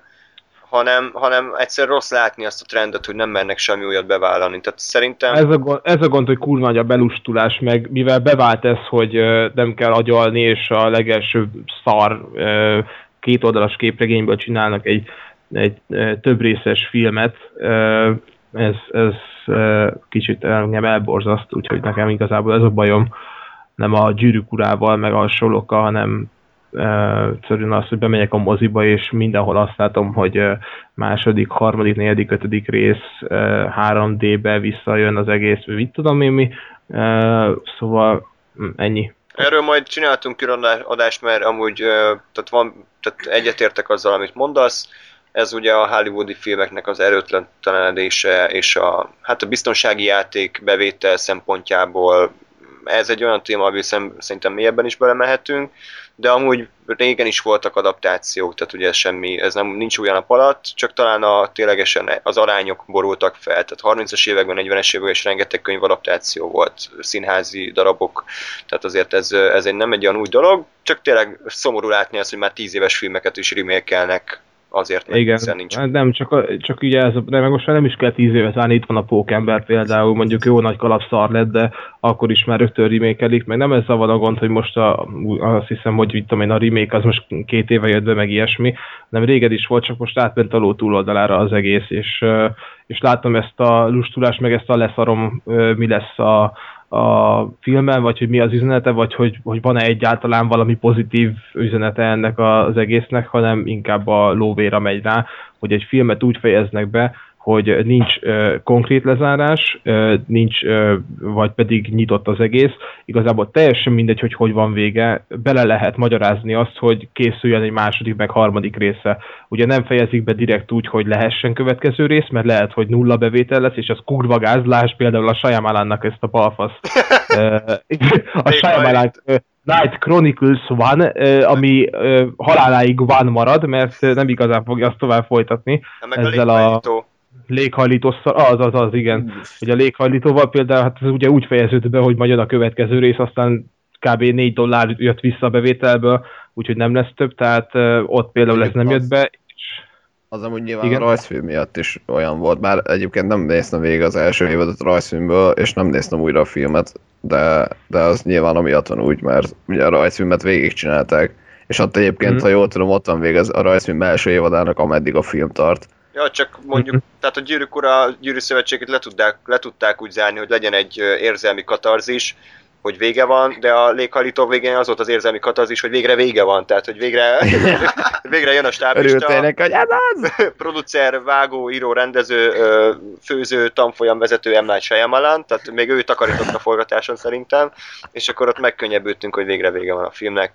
B: hanem, hanem egyszer rossz látni azt a trendet, hogy nem mernek semmi újat bevállalni. Tehát szerintem...
E: Ez a, gond, ez a gond, hogy kurva nagy a belustulás, meg mivel bevált ez, hogy nem kell agyalni, és a legelső szar kétoldalas képregényből csinálnak egy, egy több részes filmet, ez, ez kicsit engem elborzaszt, úgyhogy nekem igazából ez a bajom, nem a gyűrűk urával, meg a hasonlókkal, hanem egyszerűen az, hogy bemegyek a moziba, és mindenhol azt látom, hogy második, harmadik, negyedik, ötödik rész ö, 3D-be visszajön az egész, mit tudom én mi. Szóval mm, ennyi.
B: Erről majd csináltunk külön adást, mert amúgy tehát van, tehát egyetértek azzal, amit mondasz. Ez ugye a hollywoodi filmeknek az erőtlenedése és a, hát a biztonsági játék bevétel szempontjából ez egy olyan téma, ami szerintem mélyebben is belemehetünk, de amúgy régen is voltak adaptációk, tehát ugye semmi, ez nem, nincs a nap alatt, csak talán a, ténylegesen az arányok borultak fel, tehát 30-as években, 40-es években is rengeteg könyvadaptáció volt, színházi darabok, tehát azért ez, ez egy, nem egy olyan új dolog, csak tényleg szomorú látni azt, hogy már 10 éves filmeket is remékelnek azért, mert
E: Igen,
B: hiszen nincs.
E: hát nem, csak, csak ugye ez, de meg most már nem is kell tíz évet várni, itt van a Pókember például, mondjuk jó nagy kalapszar lett, de akkor is már rögtön remékelik, meg nem ez van a gond, hogy most a, azt hiszem, hogy tudom én, a remake az most két éve jött be, meg ilyesmi, nem régen is volt, csak most átment a ló túloldalára az egész, és, és látom ezt a lustulást, meg ezt a leszarom, mi lesz a, a filmben, vagy hogy mi az üzenete, vagy hogy, hogy van-e egyáltalán valami pozitív üzenete ennek az egésznek, hanem inkább a lóvéra megy rá, hogy egy filmet úgy fejeznek be, hogy nincs ö, konkrét lezárás, ö, nincs, ö, vagy pedig nyitott az egész. Igazából teljesen mindegy, hogy hogy van vége, bele lehet magyarázni azt, hogy készüljön egy második, meg harmadik része. Ugye nem fejezik be direkt úgy, hogy lehessen következő rész, mert lehet, hogy nulla bevétel lesz, és az kurva gázlás, például a Shyamalannak ezt a balfasz. A ö, Night Chronicles van, ami haláláig van marad, mert nem igazán fogja azt tovább folytatni
B: meg
E: ezzel
B: a
E: a-. léghajlítószal, az, az, az, igen. Hogy a léghajlítóval például, hát ez ugye úgy fejeződött be, hogy majd jön a következő rész, aztán kb. 4 dollár jött vissza a bevételből, úgyhogy nem lesz több, tehát ott például ez nem jött be.
D: Az amúgy nyilván
E: Igen.
D: A rajzfilm miatt is olyan volt, bár egyébként nem néztem végig az első évadot rajzfilmből, és nem néztem újra a filmet, de, de az nyilván amiatt van úgy, mert ugye a rajzfilmet végigcsinálták, és ott egyébként, mm. ha jól tudom, ott van az, a rajzfilm első évadának, ameddig a film tart.
B: Ja, csak mondjuk, tehát a gyűrűk ura, gyűrű szövetséget le tudták, le tudták úgy zárni, hogy legyen egy érzelmi katarzis, hogy vége van, de a léghajlító végén az volt az érzelmi katarzis, hogy végre vége van, tehát hogy végre, végre jön a stáblista,
D: Örültél neki, hogy hát az!
B: producer, vágó, író, rendező, főző, tanfolyam vezető M. Night Shyamalan, tehát még ő takarított a forgatáson szerintem, és akkor ott megkönnyebbültünk, hogy végre vége van a filmnek.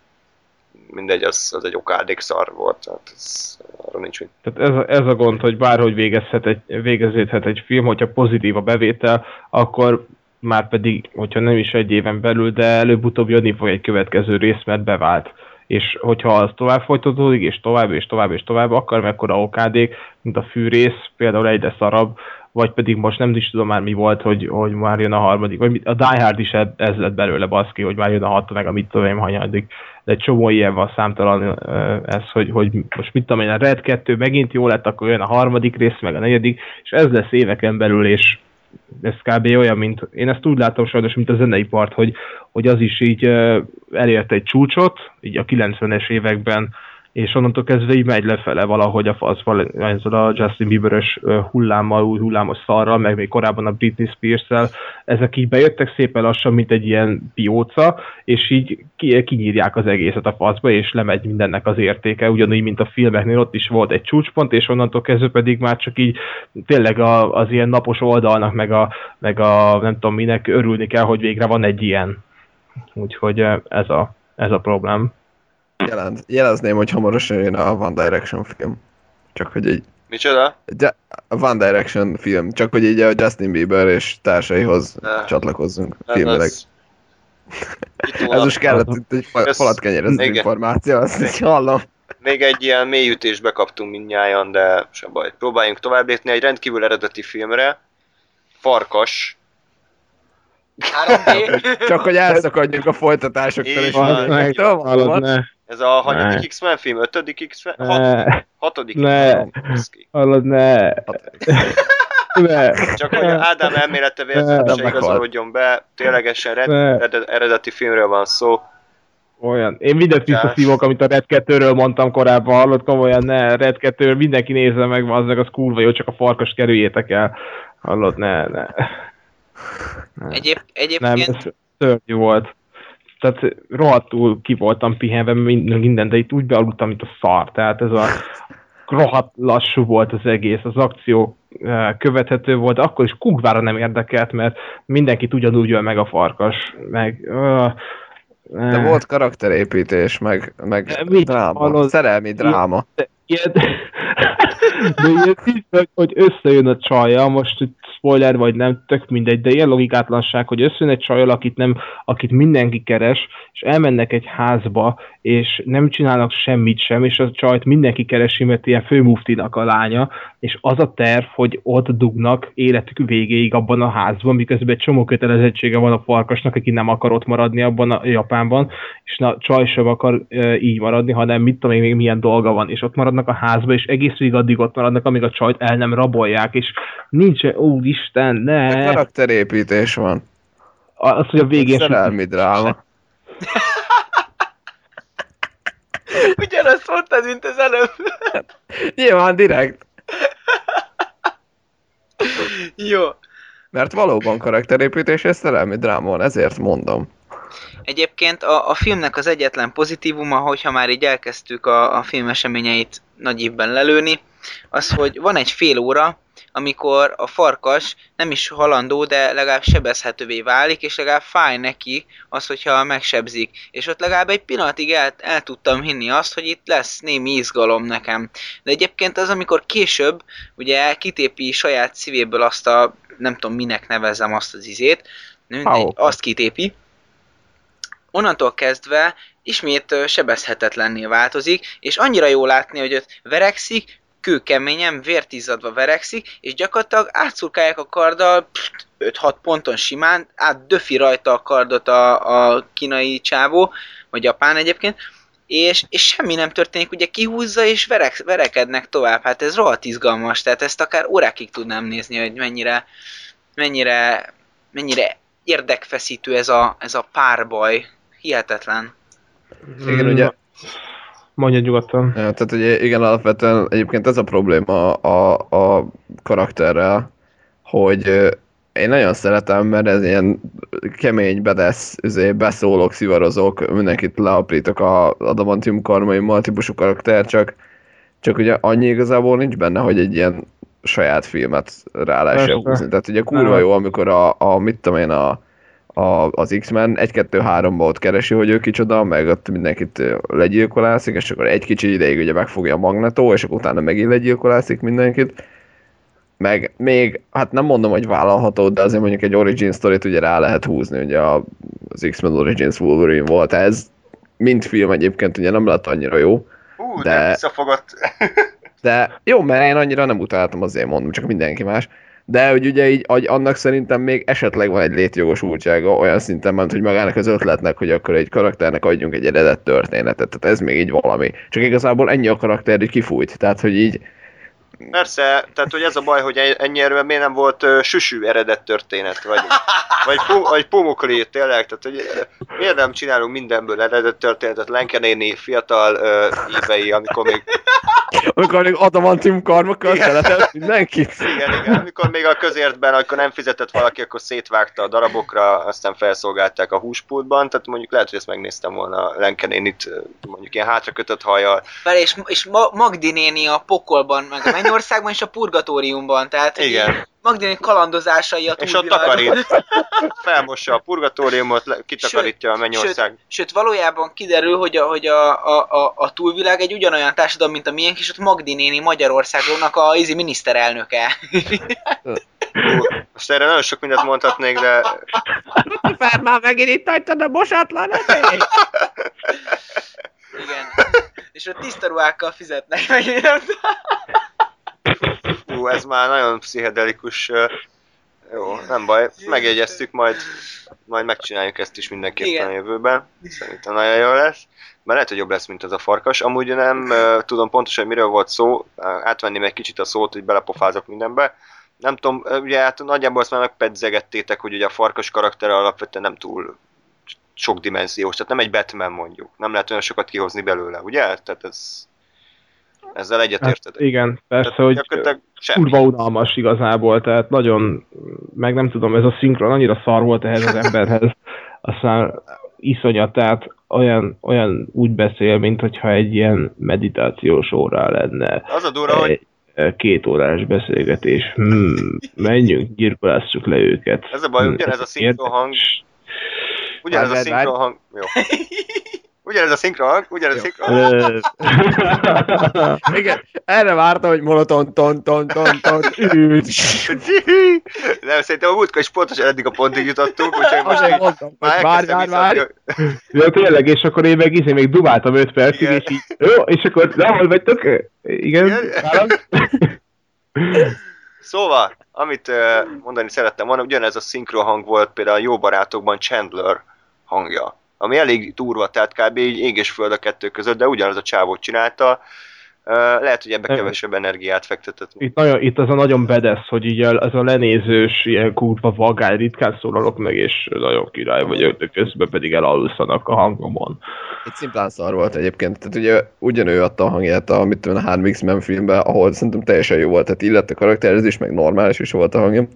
B: Mindegy, az, az egy okádék szar volt, tehát ez, arra nincs mit.
E: Tehát ez ez a gond, hogy bárhogy végezhet egy, végeződhet egy film, hogyha pozitív a bevétel, akkor már pedig, hogyha nem is egy éven belül, de előbb-utóbb jönni fog egy következő rész, mert bevált. És hogyha az tovább folytatódik, és tovább, és tovább, és tovább, akkor mekkora okádék, mint a fűrész, például egyre szarabb, vagy pedig most nem is tudom már mi volt, hogy, hogy már jön a harmadik, vagy a Die Hard is ez lett belőle baszki, hogy már jön a hat, meg a mit tudom én hanyadik. De egy csomó ilyen van számtalan ez, hogy, hogy most mit tudom én, a Red 2 megint jó lett, akkor jön a harmadik rész, meg a negyedik, és ez lesz éveken belül, és ez kb. olyan, mint, én ezt úgy látom sajnos, mint a zeneipart, hogy, hogy az is így elérte egy csúcsot, így a 90-es években, és onnantól kezdve így megy lefele valahogy a faszba, ezzel a Justin Bieberes hullámmal, új hullámos szarral, meg még korábban a Britney Spears-szel, ezek így bejöttek szépen lassan, mint egy ilyen pióca, és így ki, kinyírják az egészet a faszba, és lemegy mindennek az értéke, ugyanúgy, mint a filmeknél ott is volt egy csúcspont, és onnantól kezdve pedig már csak így tényleg az ilyen napos oldalnak, meg a, meg a nem tudom minek örülni kell, hogy végre van egy ilyen. Úgyhogy ez a, ez a problém.
D: Jelent, jelezném, hogy hamarosan jön a One Direction film. Csak hogy így,
B: Micsoda?
D: de a One Direction film, csak hogy így a Justin Bieber és társaihoz
B: Ne.
D: csatlakozzunk
B: Ez-
D: filmileg.
B: ez-
D: most kellett itt egy fa-
B: Ez-
D: falat kenyerező
B: igen.
D: információ, azt így hallom.
B: Még egy ilyen mélyütést bekaptunk mindnyájan, de se baj. Próbáljunk tovább lépni egy rendkívül eredeti filmre. Farkas.
C: 3D.
D: Csak hogy elszakadjunk a folytatásoktól, és.
E: Hallod ne,
B: Ez a hanyadik
E: Ne.
B: X-Men film? Ötödik X-Men? Hat,
E: ne,
B: hatodik
E: Ne.
B: X-Men?
E: Hallod, ne, ne.
B: Csak hogy Ádám elmélete véletlenül
D: Nem
B: igazolódjon be, ténylegesen red,
E: Ne.
B: red, eredeti filmről van szó.
E: Olyan. Én mindent visszaszívok, amit a Red 2-ről mondtam korábban, hallod komolyan, ne, Red 2 mindenki nézze meg, az meg az kurva jó, csak a farkas kerüljétek el. Hallod, ne, ne.
C: Egyéb,
E: Nem,
C: egyébként
E: ez szörnyű volt. Tehát rohadtul ki voltam pihenve minden, de itt úgy bealudtam, mint a szar. Tehát ez a rohadt lassú volt az egész, az akció eh, követhető volt, akkor is kukvára nem érdekelt, mert mindenkit ugyanúgy öl meg a farkas, meg... Uh,
D: De volt karakterépítés, meg, meg
E: Mit
D: dráma,
E: hallod?
D: szerelmi dráma.
E: ilyen, de ilyen nincs, hogy, összejön a csaja, most itt spoiler vagy nem, tök mindegy, de ilyen logikátlanság, hogy összejön egy csajjal, akit, nem, akit mindenki keres, és elmennek egy házba, és nem csinálnak semmit sem, és a csajt mindenki keresi, mert ilyen főmuftinak a lánya, és az a terv, hogy ott dugnak életük végéig abban a házban, miközben egy csomó kötelezettsége van a farkasnak, aki nem akar ott maradni abban a Japánban, és na, csaj sem akar e, így maradni, hanem mit tudom én, még milyen dolga van, és ott maradnak a házba, és egész végig addig ott maradnak, amíg a csajt el nem rabolják, és nincs, úristen, ne,
D: karakterépítés van.
E: az, hogy a végén
D: Szerelmi dráma.
C: ugyanazt mondtad, mint az előbb.
D: Nyilván direkt,
C: Jó.
D: mert valóban karakterépítés és szerelmi dráma van, ezért mondom.
C: Egyébként a, a filmnek az egyetlen pozitívuma, hogyha már így elkezdtük a, a film eseményeit nagy évben lelőni, az, hogy van egy fél óra, amikor a farkas nem is halandó, de legalább sebezhetővé válik, és legalább fáj neki az, hogyha megsebzik. És ott legalább egy pillanatig el, el tudtam hinni azt, hogy itt lesz némi izgalom nekem. De egyébként az, amikor később ugye kitépi saját szívéből azt a, nem tudom minek nevezzem azt az izét, mindegy, azt kitépi, onnantól kezdve ismét sebezhetetlenné változik, és annyira jó látni, hogy ott verekszik, kőkeményen, vértizzadva verekszik, és gyakorlatilag átszurkálják a karddal pst, 5-6 ponton simán, átdöfi rajta a kardot a, a kínai csávó, vagy japán egyébként, és, és semmi nem történik, ugye kihúzza és verek, verekednek tovább, hát ez rohadt izgalmas, tehát ezt akár órákig tudnám nézni, hogy mennyire, mennyire, mennyire érdekfeszítő ez a, ez a párbaj, hihetetlen.
D: Igen, ugye
E: Mondja nyugodtan.
D: Ja, tehát ugye igen, alapvetően egyébként ez a probléma a, a, karakterrel, hogy én nagyon szeretem, mert ez ilyen kemény, bedesz, üzé, beszólok, szivarozok, mindenkit leaprítok a adamantium karmaimmal típusú karakter, csak, csak ugye annyi igazából nincs benne, hogy egy ilyen saját filmet rá lehessen húzni. Tehát ugye kurva jó, amikor a, a mit tudom én, a, a, az X-Men 1-2-3-ba ott keresi, hogy ő kicsoda, meg ott mindenkit legyilkolászik, és akkor egy kicsi ideig ugye megfogja a magnetó, és akkor utána megint legyilkolászik mindenkit. Meg még, hát nem mondom, hogy vállalható, de azért mondjuk egy origin story ugye rá lehet húzni, ugye az X-Men Origins Wolverine volt ez, mint film egyébként ugye nem lett annyira jó,
B: Ú,
D: De-
B: de visszafogott.
D: de jó, mert én annyira nem utáltam, azért mondom, csak mindenki más. De hogy ugye így, hogy annak szerintem még esetleg van egy létjogosultsága olyan szinten ment, hogy magának az ötletnek, hogy akkor egy karakternek adjunk egy eredet történetet. Tehát ez még így valami. Csak igazából ennyi a karakter, hogy kifújt. Tehát, hogy így,
B: Persze, tehát hogy ez a baj, hogy ennyi erőben miért nem volt uh, süsű eredet történet, vagy, vagy, pu, vagy pumukli, tényleg, tehát hogy miért nem csinálunk mindenből eredet történetet, Lenke néni fiatal uh, évei, amikor még,
D: amikor még adamantium karmokkal
B: Igen.
D: szeletelt mindenkit.
B: igen, igen, amikor még a közértben, akkor nem fizetett valaki, akkor szétvágta a darabokra, aztán felszolgálták a húspultban, tehát mondjuk lehet, hogy ezt megnéztem volna Lenke nénit, ö, mondjuk ilyen hátrakötött hajjal,
C: Vele, és, és Ma- Magdi néni a pokolban, meg a Mennyországban és a purgatóriumban, tehát
B: Igen.
C: néni kalandozásai a
B: és ott takarít, felmossa a purgatóriumot, kitakarítja a mennyország.
C: Sőt, valójában kiderül, hogy a, hogy a, a, a, a túlvilág egy ugyanolyan társadalom, mint a miénk, és ott Magdi néni Magyarországnak a izi miniszterelnöke.
B: Most erre nagyon sok mindent mondhatnék, de
D: Fel már megint itt hagytad a bosatlan edély.
C: Igen. És ott tiszta ruhákkal fizetnek meg.
B: Hú, ez már nagyon pszichedelikus. Jó, nem baj, megjegyeztük, majd, majd megcsináljuk ezt is mindenképpen
C: Igen.
B: a jövőben. Szerintem nagyon jó lesz. Mert lehet, hogy jobb lesz, mint az a farkas. Amúgy nem ö, tudom pontosan, hogy miről volt szó. Átvenném egy kicsit a szót, hogy belepofázok mindenbe. Nem tudom, ugye hát nagyjából azt már megpedzegettétek, hogy ugye a farkas karaktere alapvetően nem túl sok dimenziós, tehát nem egy Batman mondjuk. Nem lehet olyan sokat kihozni belőle, ugye? Tehát ez, ezzel
E: Hát,
B: egyetértetek.
E: igen, persze,
B: Tehát
E: hogy kurva unalmas igazából, tehát nagyon, meg nem tudom, ez a szinkron annyira szar volt ehhez az emberhez, aztán iszonyat, tehát olyan, olyan úgy beszél, mint hogyha egy ilyen meditációs órá lenne.
B: Az a durva, hogy
E: eh, két órás beszélgetés. Hmm, menjünk, gyilkolásszuk le őket.
B: Ez a baj,
E: Hmm,
B: ugyanez a
E: ez
B: szinkron hang.
E: érdekes.
B: ugyanez a
D: Várj, várj,
B: szinkron hang. Jó. Ugyanez a szinkron hang, ugyanez a szinkron
D: Igen, erre várta, hogy monoton, ton, ton, ton, ton,
B: Nem, szerintem a múltkor is pontosan eddig a pontig jutottunk, úgyhogy most így
D: mondtam, hogy
B: már
D: várj, várj, várj.
E: Ja, tényleg, és akkor én meg, izé, még dubáltam 5 percig,
B: Igen.
E: és így, jó, és akkor, de hol vagytok? Igen?
B: Szóval, amit mondani szerettem volna, ugyanez a szinkron hang volt például a Jó Barátokban Chandler hangja. Ami elég durva, tehát kb. így ég és föld a kettő között, de ugyanaz a csávót csinálta. Lehet, hogy ebbe kevesebb energiát fektetett.
E: Itt, nagyon, itt az a nagyon bedesz, hogy így az a lenézős, ilyen kurva vagány, ritkán szólalok meg, és nagyon király vagyok, de közben pedig elalszanak a hangomon.
D: Itt szimplán szar volt egyébként. Tehát ugye ugyanő adta a hangját a, mit tudom, a három X-Men filmben, ahol szerintem teljesen jó volt. Tehát illett a karakterezés, meg normális is volt a hangja.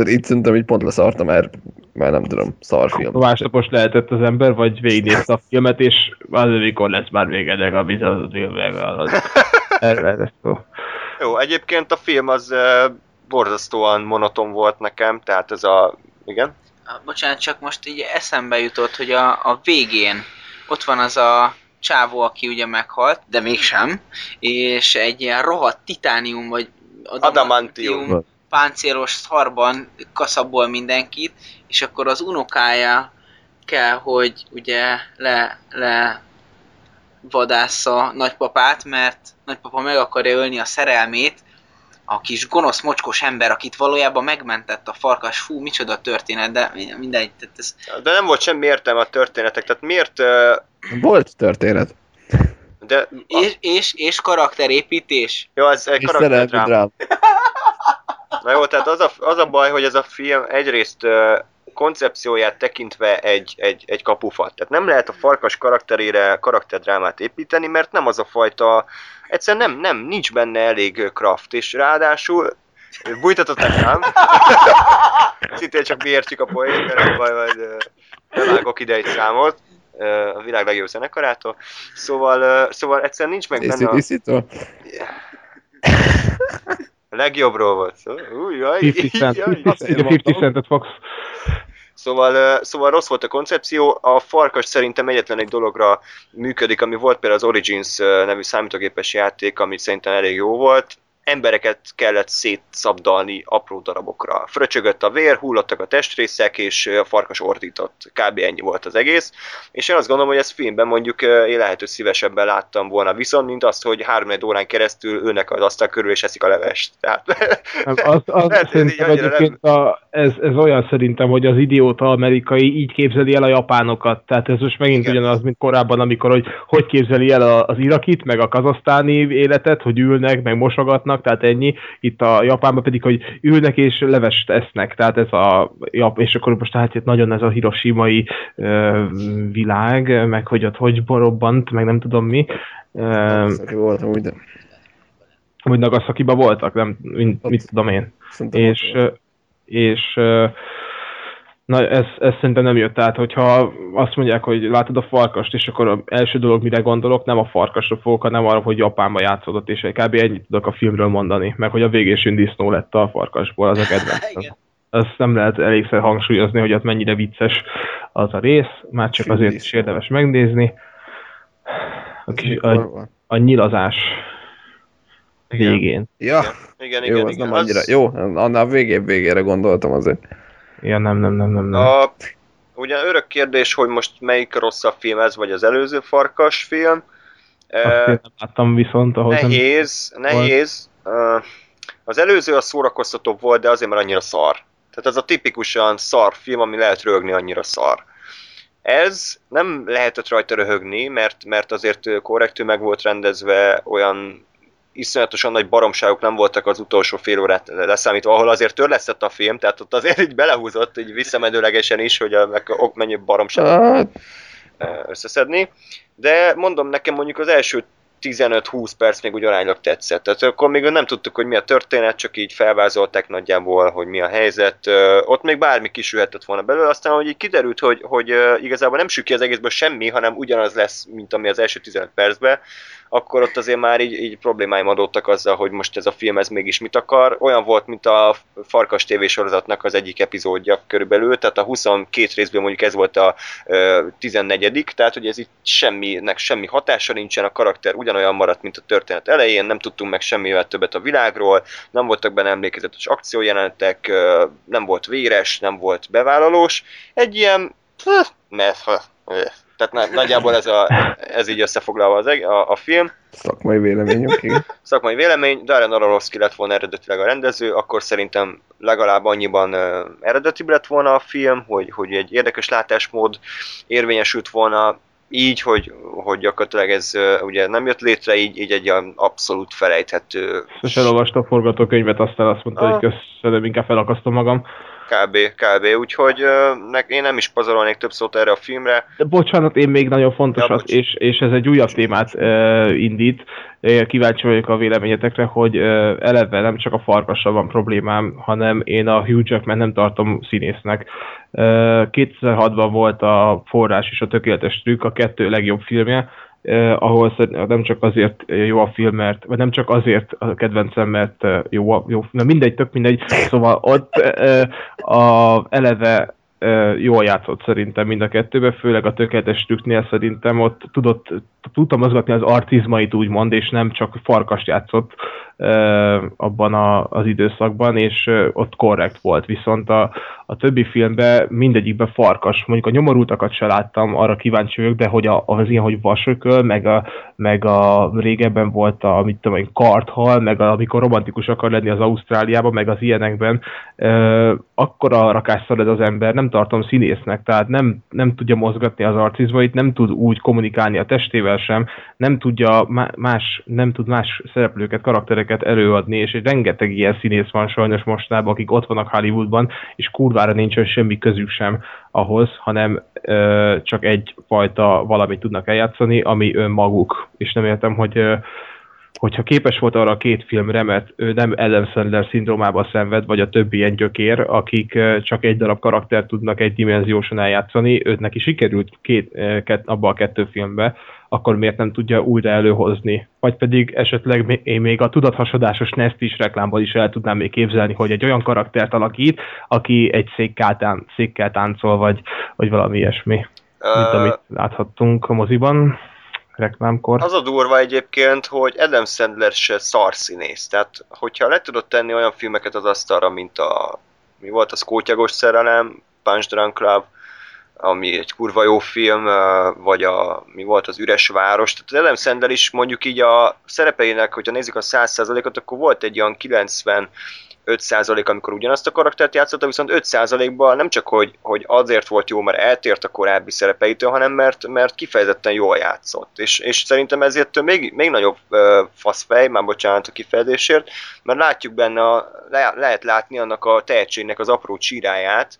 D: Tehát itt szerintem így pont leszartam, mert már nem tudom, szar film.
E: Másnapos lehetett az ember, vagy végignézte a filmet, és az, mikor lesz már vége ennek a bizony filmnek. Az, erre ez szó.
B: Jó, egyébként a film az borzasztóan monoton volt nekem, tehát ez a... Igen?
C: Bocsánat, csak most így eszembe jutott, hogy a, a végén ott van az a csávó, aki ugye meghalt, de mégsem, és egy ilyen rohadt titánium, vagy
B: Adamantium.
C: Páncélos szarban kaszabol mindenkit, és akkor az unokája kell, hogy ugye le, le vadásza nagypapát, mert nagypapa meg akarja ölni a szerelmét, a kis gonosz, mocskos ember, akit valójában megmentett a farkas, fú, micsoda történet, de mindegy, tehát ez,
B: De nem volt semmi értelme a történetek, tehát miért... ö,
D: Volt történet.
B: De...
C: és, és, és karakterépítés.
B: Jó, ez egy
D: drám.
B: Na jó, tehát az a, az a baj, hogy ez a film egyrészt koncepcióját tekintve egy, egy, egy kapufat. Tehát nem lehet a farkas karakterére karakterdrámát építeni, mert nem az a fajta, egyszerűen nem, nem, nincs benne elég kraft, és ráadásul bújtatották rám. Szintén csak mi értjük a poént, mert baj, majd bevágok ide egy számot a világ legjobb zenekarától. Szóval, szóval egyszerűen nincs meg benne a... A legjobbról volt szó. Új, jaj,
E: 50 cent,
B: jaj.
E: 50 centet fogsz.
B: Szóval, szóval rossz volt a koncepció, a farkas szerintem egyetlen egy dologra működik, ami volt például az Origins nevű számítógépes játék, ami szerintem elég jó volt, embereket kellett szétszabdalni apró darabokra. Fröcsögött a vér, hullottak a testrészek, és a farkas ordított. Kb. ennyi volt az egész. És én azt gondolom, hogy ezt filmben mondjuk én lehet, hogy szívesebben láttam volna viszont, mint azt, hogy három órán keresztül ülnek az asztal körül, és eszik a levest. Tehát,
E: Nem, Az, az
B: Lehet,
E: szerintem egyébként a, ez, ez olyan szerintem, hogy az idióta amerikai így képzeli el a japánokat. Tehát ez most megint
B: Igen.
E: ugyanaz, mint korábban, amikor hogy, hogy képzeli el az irakit, meg a kazasztáni életet, hogy ülnek, meg mosogatnak, tehát ennyi. Itt a Japánban pedig, hogy ülnek és levest esznek. Tehát ez a, ja, és akkor most hát itt nagyon ez a hiroshimai ö, világ, meg hogy ott hogy borobbant, meg nem tudom mi. Ö,
D: voltam úgy, de
E: hogy Nagasaki-ba voltak, nem, mit, mit tudom én.
D: szerintem
E: És, és ö, na, ez, ez szerintem nem jött át, hogyha azt mondják, hogy látod a farkast, és akkor az első dolog, mire gondolok, nem a farkasra fogok, hanem arra, hogy Japánba játszódott, és kb. ennyit tudok a filmről mondani, meg hogy a végésűn disznó lett a farkasból, az a kedvencem.
C: Igen.
E: Ezt nem lehet elégszer hangsúlyozni, hogy ott mennyire vicces az a rész, már csak azért is érdemes megnézni. A, kis, a, a nyilazás
B: Igen.
E: végén.
D: Ja,
B: igen,
D: jó,
B: igen,
D: az
B: igen.
D: nem annyira. Jó, annál végébb végére gondoltam azért.
E: Ja, nem, nem, nem, nem, nem.
B: A, ugye örök kérdés, hogy most melyik rosszabb film ez, vagy az előző farkas film.
E: Azt nem láttam viszont, ahhoz nem...
B: nehéz, nehéz. Ö, Az előző a szórakoztatóbb volt, de azért, mert annyira szar. Tehát ez a tipikusan szar film, ami lehet röhögni, annyira szar. Ez nem lehetett rajta röhögni, mert, mert azért korrektül meg volt rendezve, olyan iszonyatosan nagy baromságok nem voltak az utolsó fél órát leszámítva, ahol azért törlesztett a film, tehát ott azért így belehúzott, így visszamenőlegesen is, hogy a, meg ok mennyi baromság
D: Hát,
B: összeszedni. De mondom, nekem mondjuk az első 15-20 perc még úgy aránylag tetszett. Tehát akkor még nem tudtuk, hogy mi a történet, csak így felvázolták nagyjából, hogy mi a helyzet. Ott még bármi kisülhetett volna belőle, aztán hogy így kiderült, hogy, hogy igazából nem sül ki az egészből semmi, hanem ugyanaz lesz, mint ami az első 15 percben, akkor ott azért már így, így problémáim adódtak azzal, hogy most ez a film ez mégis mit akar. Olyan volt, mint a Farkas TV sorozatnak az egyik epizódja körülbelül, tehát a 22 részből mondjuk ez volt a ö, 14 tehát hogy ez itt semminek semmi hatása nincsen, a karakter ugyanolyan maradt, mint a történet elején, nem tudtunk meg semmivel többet a világról, nem voltak benne emlékezetes akciójelenetek, nem volt véres, nem volt bevállalós, egy ilyen eh, eh, tehát na- nagyjából ez, a, ez így összefoglalva az, a, a film.
D: szakmai véleményünk, igen.
B: Szakmai vélemény, Darren Aronofsky lett volna eredetileg a rendező, akkor szerintem legalább annyiban uh, eredetibb lett volna a film, hogy, hogy egy érdekes látásmód érvényesült volna, így, hogy, hogy gyakorlatilag ez ugye nem jött létre, így, így egy olyan abszolút felejthető
E: És elolvasta a forgatókönyvet, aztán azt mondta,
B: Ah.
E: hogy köszönöm, inkább felakasztom magam.
B: Kb. kb. Úgyhogy nek, én nem is pazarolnék több szót erre a filmre.
E: De bocsánat, én még nagyon fontosat,
B: Ja,
E: és, és ez egy újabb témát uh, indít. Kíváncsi vagyok a véleményetekre, hogy eleve nem csak a farkassal van problémám, hanem én a Hugh Jackman nem tartom színésznek. Uh, 2006-ban volt a Forrás és a Tökéletes Trükk, a kettő legjobb filmje, Uh, ahol nem csak azért jó a film, mert, vagy nem csak azért a kedvencem, mert jó, a- jó, na mindegy, tök mindegy, szóval ott uh, a eleve ö, jól játszott szerintem mind a kettőben, főleg a tökéletes trükknél szerintem ott tudott, tudta mozgatni az artizmait úgymond, és nem csak farkast játszott abban a, az időszakban, és ott korrekt volt. Viszont a, a többi filmben mindegyikben farkas. Mondjuk a nyomorultakat se láttam, arra kíváncsi vagyok, de hogy a, az ilyen, hogy vasököl, meg a, meg a régebben volt a, mit tudom én, karthal, meg a, amikor romantikus akar lenni az Ausztráliában, meg az ilyenekben, ö, akkora rakásszal ez az ember, nem tartom színésznek, tehát nem, nem tudja mozgatni az arcizmait, nem tud úgy kommunikálni a testével sem, nem tudja má- más, nem tud más szereplőket, karaktereket előadni, és egy rengeteg ilyen színész van sajnos mostában, akik ott vannak Hollywoodban, és kurvára nincsen semmi közük sem ahhoz, hanem ö, csak egyfajta valamit tudnak eljátszani, ami önmaguk. És nem értem, hogy ö, hogyha képes volt arra a két filmre, mert ő nem Adam Sandler szindrómába szenved, vagy a többi ilyen gyökér, akik csak egy darab karaktert tudnak egy dimenziósan eljátszani, őt neki sikerült két, kett, abba a kettő filmbe, akkor miért nem tudja újra előhozni? Vagy pedig esetleg én még a tudathasadásos Nest is reklámban is el tudnám még képzelni, hogy egy olyan karaktert alakít, aki egy székkel, tán, székkel táncol, vagy, vagy valami ilyesmi, uh... mint amit láthattunk a moziban reklámkor.
B: Az a durva egyébként, hogy Adam Sandler se szarszínész. Tehát, hogyha le tudod tenni olyan filmeket az asztalra, mint a mi volt az Kótyagos szerelem, Punch Drunk Club, ami egy kurva jó film, vagy a, mi volt az Üres Város. Tehát az Adam Sandler is mondjuk így a szerepeinek, hogyha nézzük a 100%-ot, akkor volt egy olyan 90 5% amikor ugyanazt a karaktert játszotta, viszont 5%-ban nem csak, hogy, hogy azért volt jó, mert eltért a korábbi szerepeitől, hanem mert, mert kifejezetten jól játszott. És, és szerintem ezért még, még nagyobb uh, faszfej, már bocsánat a kifejezésért, mert látjuk benne, a, le, lehet látni annak a tehetségnek az apró csíráját,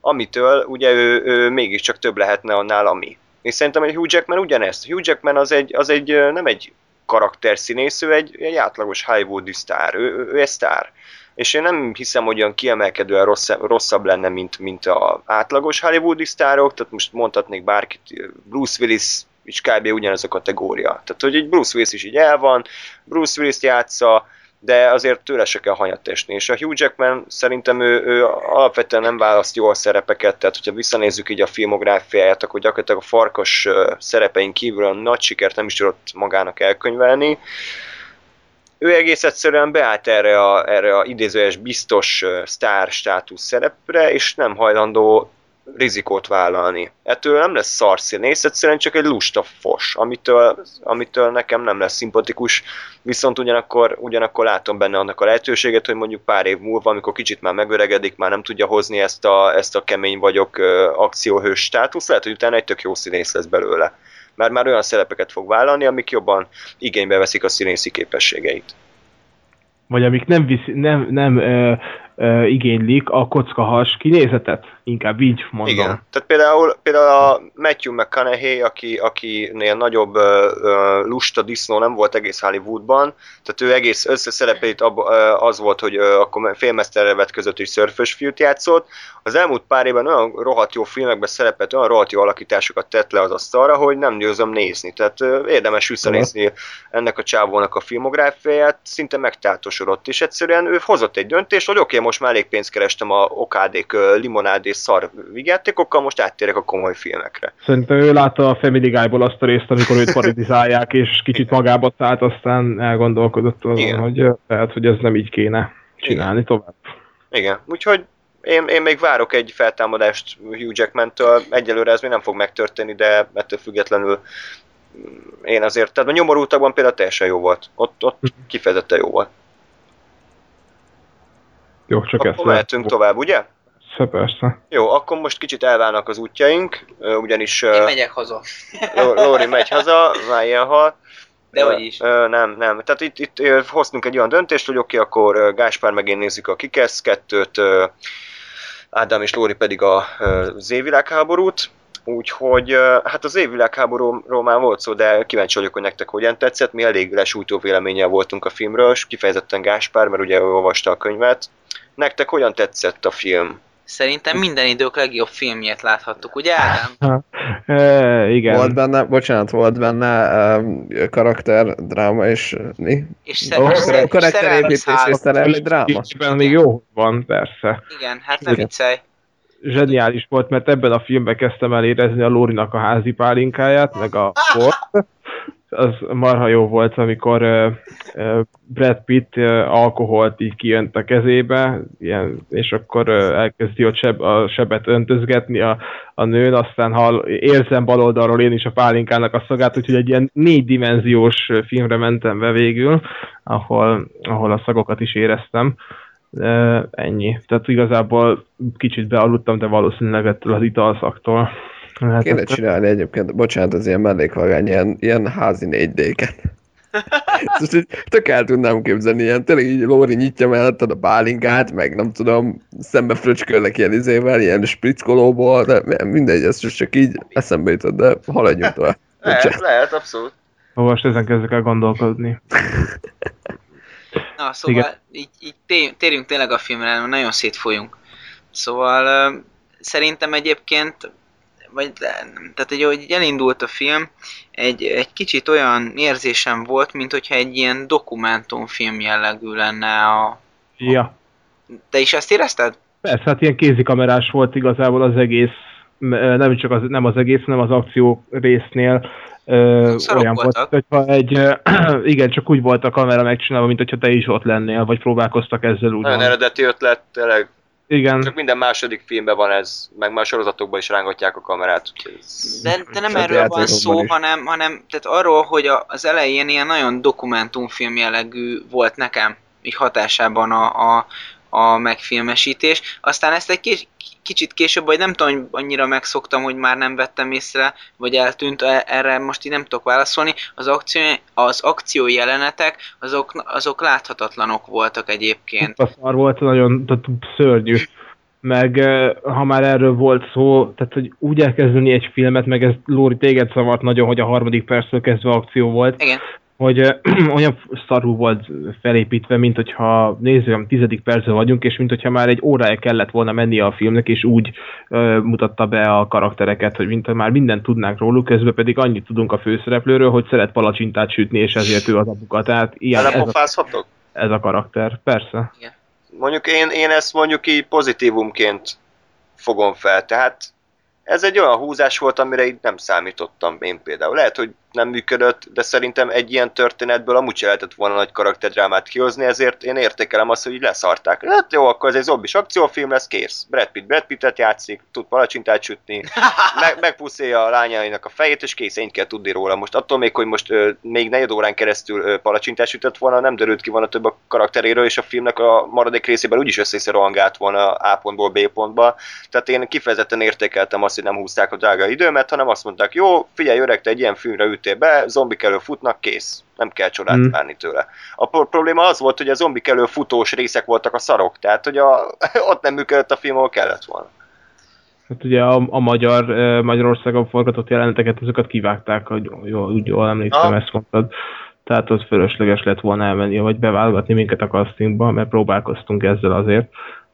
B: amitől ugye ő, ő mégiscsak több lehetne annál, ami. És szerintem egy Hugh Jackman ugyanezt. Hugh Jackman az egy, az egy nem egy karakterszínész, ő egy, egy átlagos hollywoodi sztár, ő, ő, ő egy sztár és én nem hiszem, hogy olyan kiemelkedően rosszabb, rosszabb lenne, mint, mint a átlagos hollywoodi sztárok, tehát most mondhatnék bárkit, Bruce Willis is kb. ugyanaz a kategória. Tehát, hogy egy Bruce Willis is így el van, Bruce Willis játsza, de azért tőle se kell hanyat esni. És a Hugh Jackman szerintem ő, ő alapvetően nem választ jól szerepeket, tehát hogyha visszanézzük így a filmográfiáját, akkor gyakorlatilag a farkas szerepein kívül a nagy sikert nem is tudott magának elkönyvelni ő egész egyszerűen beállt erre a, erre a idézőes biztos sztár státusz szerepre, és nem hajlandó rizikót vállalni. Ettől nem lesz szarszínész, egyszerűen csak egy lusta fos, amitől, amitől nekem nem lesz szimpatikus, viszont ugyanakkor, ugyanakkor látom benne annak a lehetőséget, hogy mondjuk pár év múlva, amikor kicsit már megöregedik, már nem tudja hozni ezt a, ezt a kemény vagyok akcióhős státusz, lehet, hogy utána egy tök jó színész lesz belőle mert már olyan szerepeket fog vállalni, amik jobban igénybe veszik a színészi képességeit.
E: Vagy amik nem, viszi, nem, nem ö, ö, igénylik a kockahas kinézetet, inkább így mondom. Igen,
B: tehát például, például a Matthew McConaughey, aki, akinél nagyobb ö, lusta disznó nem volt egész Hollywoodban, tehát ő egész összeszerepeit ab, ö, az volt, hogy ö, akkor félmeszterre vetközött és szörfös fiút játszott, az elmúlt pár évben olyan rohadt jó filmekben szerepelt, olyan rohadt jó alakításokat tett le az asztalra, hogy nem győzöm nézni. Tehát ö, érdemes visszanézni ennek a csávónak a filmográfiáját, szinte megtátosodott, és egyszerűen ő hozott egy döntést, hogy oké, okay, most már elég pénzt kerestem a okádék, limonád és szar vigyátékokkal, most áttérek a komoly filmekre.
E: Szerintem ő látta a Family Guy-ból azt a részt, amikor őt parodizálják, és kicsit magába szállt, aztán elgondolkodott azon, hogy lehet, hogy ez nem így kéne csinálni Igen. tovább.
B: Igen, úgyhogy én, én még várok egy feltámadást Hugh Jackman-től, egyelőre ez még nem fog megtörténni, de ettől függetlenül én azért, tehát a nyomorultakban például teljesen jó volt. Ott, ott mhm. kifejezetten jó volt.
E: Jó, csak
B: Akkor ezt mehetünk tovább, ugye?
E: Persze, persze.
B: Jó, akkor most kicsit elválnak az útjaink, ugyanis...
C: Én megyek haza.
B: Lóri megy haza, várjál hal.
C: De hogy is.
B: Nem, nem. Tehát itt, itt hoztunk egy olyan döntést, hogy oké, okay, akkor Gáspár meg én nézzük a Kikesz kettőt, Ádám és Lóri pedig a Z-világháborút. Úgyhogy hát az évvilágháborúról már volt szó, de kíváncsi vagyok, hogy nektek hogyan tetszett. Mi elég lesújtó véleménnyel voltunk a filmről, és kifejezetten Gáspár, mert ugye ő olvasta a könyvet. Nektek hogyan tetszett a film?
C: Szerintem minden idők legjobb filmjét láthattuk, ugye Ádám?
E: e, igen.
D: Volt benne, bocsánat, volt benne um, karakter, dráma és mi?
C: És, szer- oh,
D: szer- karakterépítés és szerelmi dráma.
E: Igen, még jó van, persze.
C: Igen, hát nem viccelj.
E: Zseniális volt, mert ebben a filmben kezdtem el érezni a Lórinak a házi pálinkáját, meg a bort az marha jó volt, amikor uh, Brad Pitt alkoholt így kijönt a kezébe, ilyen, és akkor uh, elkezdi a, seb, a sebet öntözgetni a, a nőn, aztán hall, érzem bal oldalról én is a pálinkának a szagát, úgyhogy egy ilyen négydimenziós filmre mentem be végül, ahol, ahol a szagokat is éreztem. Uh, ennyi. Tehát igazából kicsit bealudtam, de valószínűleg ettől az italszaktól.
D: Hát Kéne csinálni egyébként, bocsánat, az ilyen mellékvagány, ilyen, ilyen házi 4 d Ezt most így tök el tudnám képzelni, ilyen, tényleg így Lóri nyitja melletted a bálingát, meg nem tudom, szembe fröcskölnek ilyen izével, ilyen sprickolóból, de mindegy, ez csak így eszembe jutott, de haladjunk tovább.
B: Lehet, lehet, abszolút.
E: Most ezen kezdek el gondolkodni.
C: Na, szóval
E: Igen.
C: így, így té- térjünk tényleg a filmre, mert nagyon szétfolyunk. Szóval szerintem egyébként, vagy tehát hogy ahogy elindult a film, egy, egy kicsit olyan érzésem volt, mint hogyha egy ilyen dokumentumfilm jellegű lenne a...
E: Ja.
C: Te is ezt érezted?
E: Persze, hát ilyen kézikamerás volt igazából az egész, nem csak az, nem az egész, hanem az akció résznél ö,
C: Szarok
E: olyan volt,
C: voltak.
E: hogyha egy, ö, igen, csak úgy volt a kamera megcsinálva, mint hogyha te is ott lennél, vagy próbálkoztak ezzel úgy.
B: Nagyon eredeti ötlet, tényleg.
E: Igen,
B: Csak minden második filmben van ez, meg már sorozatokban is rángatják a kamerát. ez-
C: De, de nem erről van szó,
D: is.
C: hanem, hanem tehát arról, hogy a, az elején ilyen nagyon dokumentumfilm jellegű volt nekem, így hatásában a, a, a megfilmesítés. Aztán ezt egy kis, kicsit később, vagy nem tudom, hogy annyira megszoktam, hogy már nem vettem észre, vagy eltűnt, e- erre most így nem tudok válaszolni. Az akció, az akció jelenetek, azok, azok láthatatlanok voltak egyébként.
E: a szar volt, nagyon tehát szörnyű. Meg eh, ha már erről volt szó, tehát hogy úgy elkezdeni egy filmet, meg ez Lóri téged zavart nagyon, hogy a harmadik perctől kezdve akció volt,
C: Igen.
E: Hogy olyan szarú volt felépítve, mint hogyha nézzük, a tizedik percben vagyunk, és mint hogyha már egy órája kellett volna mennie a filmnek, és úgy uh, mutatta be a karaktereket, hogy mint már mindent tudnánk róluk, közben pedig annyit tudunk a főszereplőről, hogy szeret palacsintát sütni, és ezért ő az apuka. Tehát ilyen, ez a, ez a karakter. Persze.
B: Mondjuk én, én ezt mondjuk így pozitívumként fogom fel, tehát ez egy olyan húzás volt, amire így nem számítottam én például. Lehet, hogy nem működött, de szerintem egy ilyen történetből amúgy se lehetett volna nagy karakterdrámát kihozni, ezért én értékelem azt, hogy leszarták. Hát jó, akkor ez egy zombis akciófilm lesz, kész. Brad Pitt Brad Pittet játszik, tud palacsintát sütni, meg, megpuszélja a lányainak a fejét, és kész, ennyit kell tudni róla. Most attól még, hogy most ö, még negyed órán keresztül ö, palacsintát sütött volna, nem derült ki volna több a karakteréről, és a filmnek a maradék részében úgyis össze rohangált volna A pontból B pontba. Tehát én kifejezetten értékeltem azt, hogy nem húzták a drága időmet, hanem azt mondták, jó, figyelj öreg, te egy ilyen filmre ültél be, zombik elő futnak, kész. Nem kell csodát
E: Mm.
B: mm. várni tőle. A pro- probléma az volt, hogy a zombik elő futós részek voltak a szarok, tehát hogy a, ott nem működött a film, ahol kellett volna.
E: Hát ugye a, a magyar, Magyarországon forgatott jeleneteket, azokat kivágták, hogy jól, úgy jól emlékszem,
B: Aha.
E: ezt mondtad. Tehát ott fölösleges lett volna elmenni, vagy beválogatni minket a castingba, mert próbálkoztunk ezzel azért.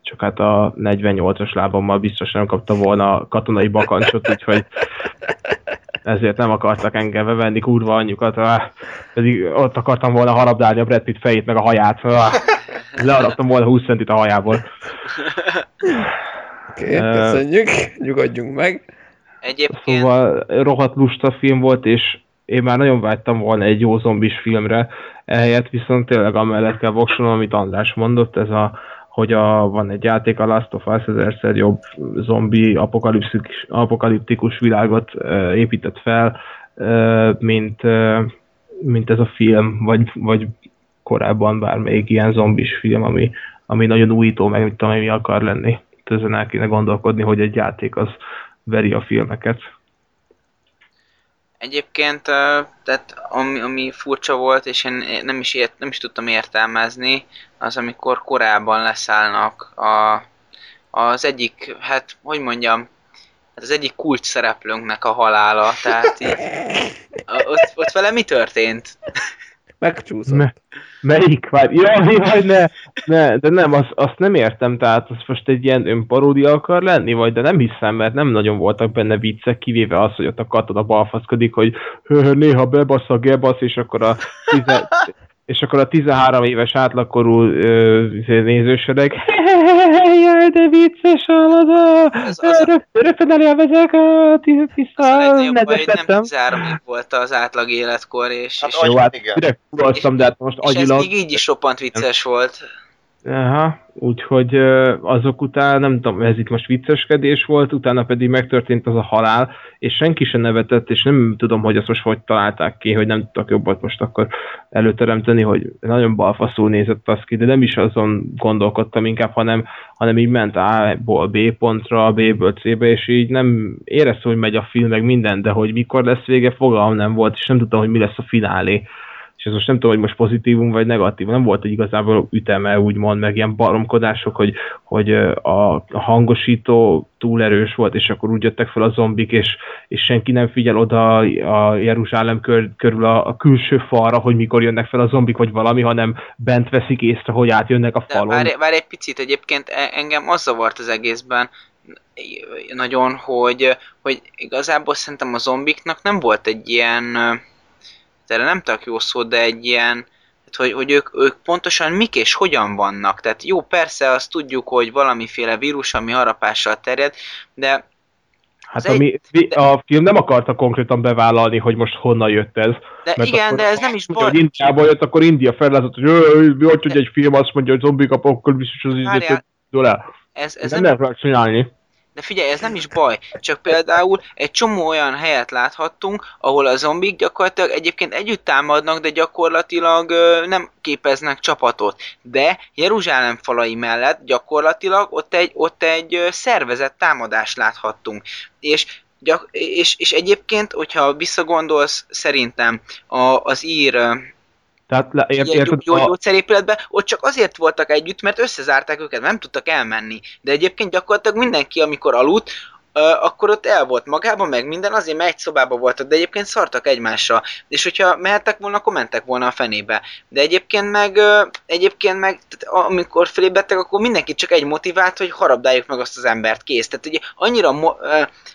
E: Csak hát a 48-as lábammal biztos nem kapta volna a katonai bakancsot, úgyhogy ezért nem akartak engem bevenni, kurva anyjukat, pedig ott akartam volna harabdálni a Brad Pitt fejét, meg a haját, leadaptam volna 20 centit a hajából.
D: Oké,
E: Ö,
D: köszönjük, nyugodjunk meg.
C: Egyébként...
E: Szóval rohadt lusta film volt, és én már nagyon vágytam volna egy jó zombis filmre, ehelyett viszont tényleg amellett kell voksolnom, amit András mondott, ez a, hogy a, van egy játék, a Last of Us ezerszer jobb zombi apokaliptikus, apokaliptikus világot uh, épített fel, mint, mint ez a film, vagy, vagy korábban bármelyik ilyen zombis film, ami, ami nagyon újító, meg mit tudom, mi akar lenni. Ezen el kéne gondolkodni, hogy egy játék az veri a filmeket.
C: Egyébként, tehát ami, ami furcsa volt, és én nem is, ért, nem is tudtam értelmezni, az amikor korábban leszállnak a, az egyik, hát hogy mondjam, hát az egyik kulcs szereplőnknek a halála, tehát így, ott, ott vele mi történt?
D: Megcsúszott.
E: Me- melyik? Várj, jaj, jaj, ne, ne, de nem, azt, azt nem értem, tehát az most egy ilyen önparódia akar lenni, vagy de nem hiszem, mert nem nagyon voltak benne viccek, kivéve az, hogy ott a katona balfaszkodik, hogy néha bebasz a gebasz, és akkor a, és akkor a 13 éves átlagkorú ö, nézősöreg, jaj, de vicces halad,
C: Ez az a-
E: rögtön, elélvezek a nedveszettem.
C: 13 év volt az átlag életkor, és,
B: Hát
C: és,
E: Jó, hát
B: igen.
E: direkt de hát most
C: és ez még így is roppant vicces volt.
E: Aha, úgyhogy azok után, nem tudom, ez itt most vicceskedés volt, utána pedig megtörtént az a halál, és senki sem nevetett, és nem tudom, hogy azt most hogy találták ki, hogy nem tudtak jobbat most akkor előteremteni, hogy nagyon balfaszul nézett az ki, de nem is azon gondolkodtam inkább, hanem, hanem így ment A-ból B pontra, B-ből C-be, és így nem éreztem, hogy megy a film, meg minden, de hogy mikor lesz vége, fogalmam nem volt, és nem tudtam, hogy mi lesz a finálé. És ez most nem tudom, hogy most pozitívum vagy negatív, nem volt egy igazából üteme, úgymond, meg ilyen baromkodások, hogy, hogy a, hangosító túl erős volt, és akkor úgy jöttek fel a zombik, és, és senki nem figyel oda a Jeruzsálem kör, körül a, a külső falra, hogy mikor jönnek fel a zombik, vagy valami, hanem bent veszik észre, hogy átjönnek a falon.
C: Várj, várj egy picit, egyébként e- engem az zavart az egészben, nagyon, hogy, hogy igazából szerintem a zombiknak nem volt egy ilyen, erre nem tudok jó szó, de egy ilyen, hogy, hogy ők, ők pontosan mik és hogyan vannak. Tehát jó, persze azt tudjuk, hogy valamiféle vírus, ami harapással terjed, de
E: Hát ami, de, a film nem akarta konkrétan bevállalni, hogy most honnan jött ez.
C: De mert igen, de ez nem is baj.
E: Hogy Indiából jött, akkor India fellázott, hogy hogy, hogy egy film azt mondja, hogy zombik biztos az izét,
C: ez, ez
E: nem, nem lehet csinálni.
C: De figyelj, ez nem is baj, csak például egy csomó olyan helyet láthattunk, ahol a zombik gyakorlatilag egyébként együtt támadnak, de gyakorlatilag ö, nem képeznek csapatot. De Jeruzsálem falai mellett gyakorlatilag ott egy, ott egy szervezett támadást láthattunk. És Gyak, és, és egyébként, hogyha visszagondolsz, szerintem a, az ír
E: tehát le, ért, ért,
C: jó, a... gyógyszerépületben, ott csak azért voltak együtt, mert összezárták őket, nem tudtak elmenni. De egyébként gyakorlatilag mindenki, amikor aludt, akkor ott el volt magában, meg minden, azért mert egy szobában voltak, de egyébként szartak egymásra. És hogyha mehettek volna, akkor mentek volna a fenébe. De egyébként meg, egyébként meg amikor félébettek, akkor mindenki csak egy motivált, hogy harabdáljuk meg azt az embert, kész. Tehát ugye annyira mo-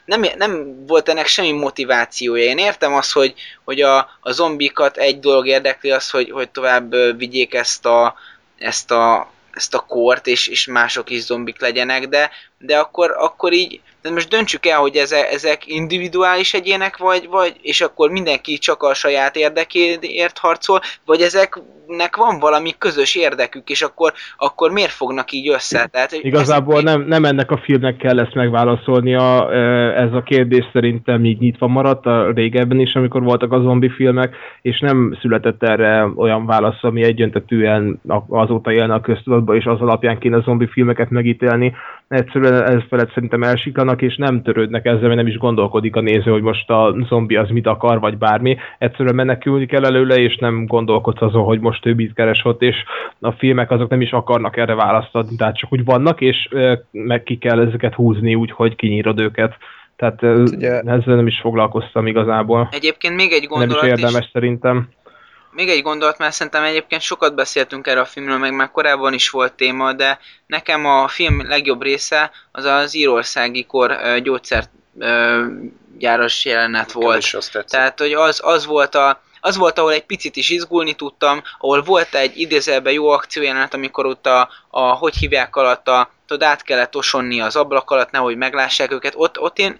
C: nem, nem volt ennek semmi motivációja. Én értem azt, hogy, hogy a, a zombikat egy dolog érdekli az, hogy, hogy tovább vigyék ezt a, ezt a, ezt a kort, és, és mások is zombik legyenek, de, de akkor, akkor így de most döntsük el, hogy ezek, individuális egyének, vagy, vagy, és akkor mindenki csak a saját érdekéért harcol, vagy ezeknek van valami közös érdekük, és akkor, akkor miért fognak így össze? Tehát,
E: Igazából nem, nem ennek a filmnek kell ezt megválaszolnia, ez a kérdés szerintem így nyitva maradt a régebben is, amikor voltak a zombi filmek, és nem született erre olyan válasz, ami egyöntetűen azóta élne a köztudatban, és az alapján kéne a zombi filmeket megítélni. Egyszerűen ez felett szerintem elsiklanak, és nem törődnek ezzel, mert nem is gondolkodik a néző, hogy most a zombi az mit akar, vagy bármi. Egyszerűen menekülni kell előle, és nem gondolkodsz azon, hogy most ő mit keres ott, és a filmek azok nem is akarnak erre választ adni, tehát csak úgy vannak, és meg ki kell ezeket húzni úgy, hogy kinyírod őket. Tehát Ugye... ezzel nem is foglalkoztam igazából.
C: Egyébként még egy gondolat
E: Nem is érdemes is. szerintem
C: még egy gondolat, mert szerintem egyébként sokat beszéltünk erről a filmről, meg már korábban is volt téma, de nekem a film legjobb része az az írországi kor gyógyszert gyáros jelenet volt. Tehát, hogy az, az volt a, az volt, ahol egy picit is izgulni tudtam, ahol volt egy idézelben jó akciójelenet, amikor ott a, a hogy hívják alatt a, tudod, át kellett osonni az ablak alatt, nehogy meglássák őket, ott, ott, én,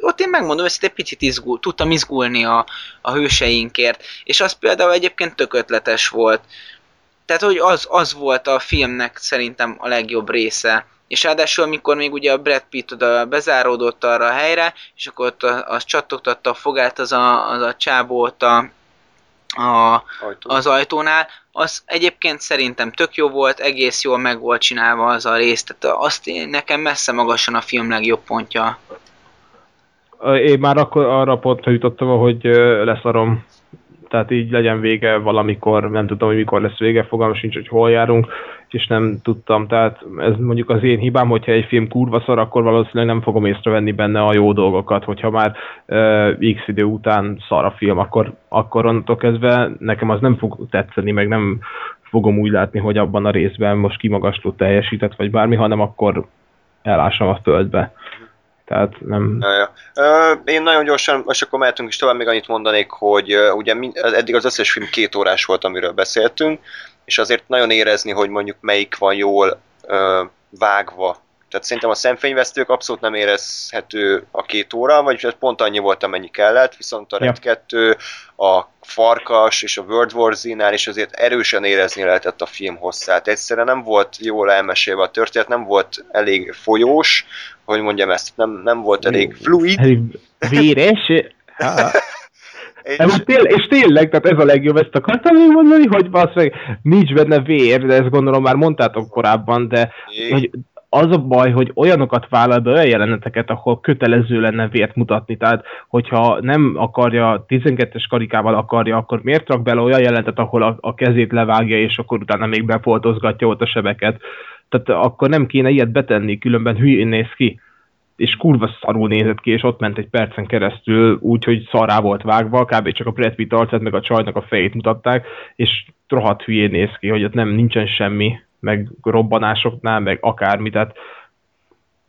C: ott, én megmondom, hogy egy picit izgul, tudtam izgulni a, a hőseinkért, és az például egyébként tök ötletes volt. Tehát, hogy az, az volt a filmnek szerintem a legjobb része. És ráadásul, amikor még ugye a Brad Pitt oda bezáródott arra a helyre, és akkor ott az csattogtatta a fogát az a, az a csábó ott a, a, Ajtó. az ajtónál, az egyébként szerintem tök jó volt, egész jól meg volt csinálva az a rész, tehát azt én, nekem messze magasan a film legjobb pontja.
E: Én már akkor arra pontra jutottam, hogy leszarom tehát így legyen vége valamikor, nem tudom, hogy mikor lesz vége, fogalmam sincs, hogy hol járunk, és nem tudtam, tehát ez mondjuk az én hibám, hogyha egy film kurva szar, akkor valószínűleg nem fogom észrevenni benne a jó dolgokat, hogyha már uh, x idő után szar a film, akkor, akkor onnantól kezdve nekem az nem fog tetszeni, meg nem fogom úgy látni, hogy abban a részben most kimagasló teljesített, vagy bármi, hanem akkor elásom a földbe. Tehát nem...
B: Ja, ja. Én nagyon gyorsan, most akkor mehetünk is tovább, még annyit mondanék, hogy ugye eddig az összes film két órás volt, amiről beszéltünk, és azért nagyon érezni, hogy mondjuk melyik van jól vágva. Tehát szerintem a szemfényvesztők abszolút nem érezhető a két óra, vagyis ez pont annyi volt, amennyi kellett, viszont a Red ja. 2, a Farkas és a World War Z-nál is azért erősen érezni lehetett a film hosszát. Egyszerűen nem volt jól elmesélve a történet, nem volt elég folyós, hogy mondjam ezt, nem, nem volt elég fluid. Elég
E: véres. És... És, tél, és tényleg, tehát ez a legjobb, ezt akartam még mondani, hogy basz meg, nincs benne vér, de ezt gondolom már mondtátok korábban, de hogy az a baj, hogy olyanokat vállal be, olyan jeleneteket, ahol kötelező lenne vért mutatni. Tehát, hogyha nem akarja, 12-es karikával akarja, akkor miért rak bele olyan jelenetet, ahol a, a kezét levágja, és akkor utána még befoltozgatja ott a sebeket. Tehát akkor nem kéne ilyet betenni, különben hülyén néz ki és kurva szarul nézett ki, és ott ment egy percen keresztül úgy, hogy szará volt vágva, kb. csak a Brad Pitt arcát, meg a csajnak a fejét mutatták, és rohadt hülyén néz ki, hogy ott nem nincsen semmi, meg robbanásoknál, meg akármi, tehát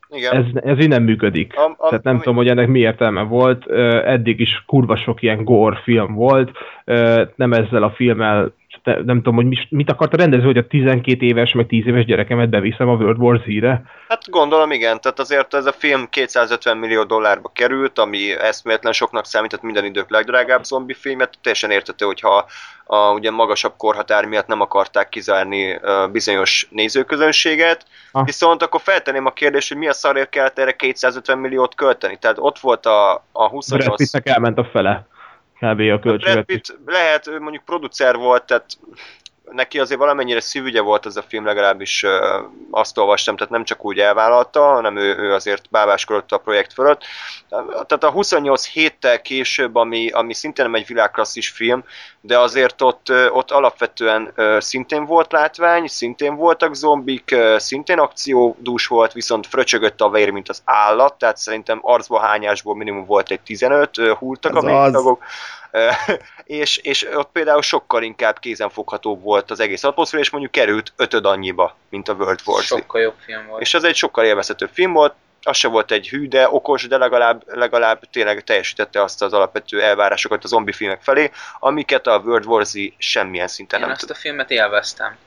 B: Igen.
E: ez, ez így nem működik.
B: Am- am-
E: Tehát nem
B: ami-
E: tudom, hogy ennek mi értelme volt. Eddig is kurva sok ilyen gore film volt. Nem ezzel a filmmel, te- nem tudom, hogy mis- mit akart a rendező, hogy a 12 éves, meg 10 éves gyerekemet beviszem a World War Z-re.
B: Hát gondolom igen, tehát azért ez a film 250 millió dollárba került, ami eszméletlen soknak számított minden idők legdrágább zombi filmet, teljesen értető, hogyha a ugye magasabb korhatár miatt nem akarták kizárni uh, bizonyos nézőközönséget,
E: Ah.
B: viszont akkor feltenném a kérdést, hogy mi a szarért kellett erre 250 milliót költeni, tehát ott volt a, a
E: Brad
B: 28...
E: Pittnek elment a fele. Kb. a
B: Brad
E: költségvetés.
B: Pitt lehet, ő mondjuk producer volt, tehát neki azért valamennyire szívügye volt ez a film, legalábbis azt olvastam, tehát nem csak úgy elvállalta, hanem ő, ő azért bábáskodott a projekt fölött. Tehát a 28 héttel később, ami, ami szintén nem egy világklasszis film, de azért ott, ott alapvetően szintén volt látvány, szintén voltak zombik, szintén akciódús volt, viszont fröcsögött a vér, mint az állat, tehát szerintem arcba hányásból minimum volt egy 15, ö, húltak
D: Az
B: a
D: az.
B: végtagok. És, és ott például sokkal inkább kézenfogható volt az egész atmoszféra, és mondjuk került ötöd annyiba, mint a World War Z.
C: Sokkal jobb film volt.
B: És ez egy sokkal élvezhetőbb film volt, az se volt egy hű, de okos, de legalább, legalább tényleg teljesítette azt az alapvető elvárásokat a zombi filmek felé, amiket a World War Z semmilyen szinten
C: Én
B: nem
C: azt
B: tud.
C: a filmet élveztem.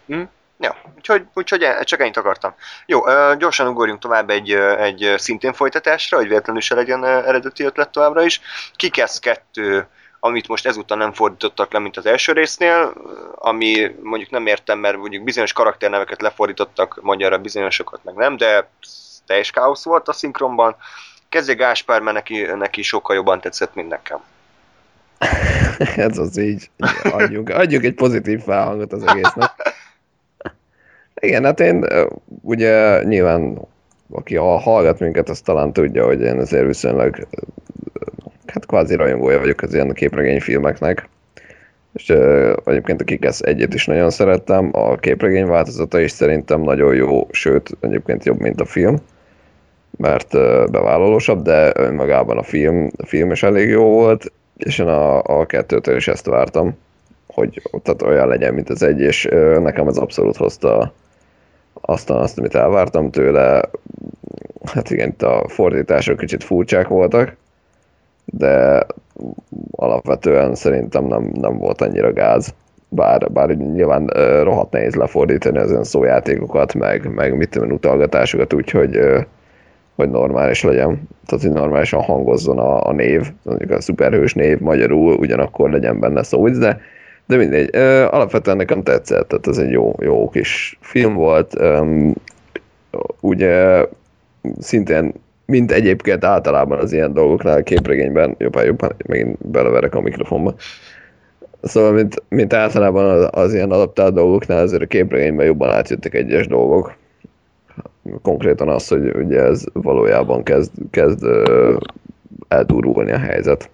B: Ja, úgyhogy, úgyhogy e- csak ennyit akartam. Jó, gyorsan ugorjunk tovább egy, egy szintén folytatásra, hogy véletlenül se legyen eredeti ötlet továbbra is. Kikesz kettő, amit most ezúttal nem fordítottak le, mint az első résznél, ami mondjuk nem értem, mert mondjuk bizonyos karakterneveket lefordítottak magyarra, bizonyosokat meg nem, de teljes káosz volt a szinkronban. Kezdje Gáspár, mert neki, neki sokkal jobban tetszett, mint nekem.
D: Ez az így. Adjunk, adjunk egy pozitív felhangot az egésznek. Igen, hát én ugye nyilván, aki hallgat minket, az talán tudja, hogy én azért viszonylag hát kvázi rajongója vagyok az ilyen képregényfilmeknek. És ö, egyébként a Kikesz egyet is nagyon szerettem, a képregény változata is szerintem nagyon jó, sőt, egyébként jobb, mint a film, mert bevállalósabb, de önmagában a film, a film is elég jó volt, és én a, a kettőtől is ezt vártam, hogy tehát olyan legyen, mint az egy, és nekem ez abszolút hozta azt, azt, amit elvártam tőle. Hát igen, itt a fordítások kicsit furcsák voltak, de alapvetően szerintem nem, nem volt annyira gáz. Bár, bár nyilván ö, rohadt nehéz lefordítani olyan szójátékokat, meg, meg mit tudom, utalgatásokat úgy, hogy, ö, hogy normális legyen. Tehát, hogy normálisan hangozzon a, a név, mondjuk a szuperhős név magyarul, ugyanakkor legyen benne szó, de, de mindegy. Ö, alapvetően nekem tetszett, tehát ez egy jó, jó kis film volt. Öm, ugye szintén, mint egyébként általában az ilyen dolgoknál a képregényben, jobban, jobban, megint beleverek a mikrofonba. Szóval, mint, mint általában az, az ilyen adaptált dolgoknál, azért a képregényben jobban átjöttek egyes dolgok. Konkrétan az, hogy ugye ez valójában kezd, kezd eldurulni a helyzet.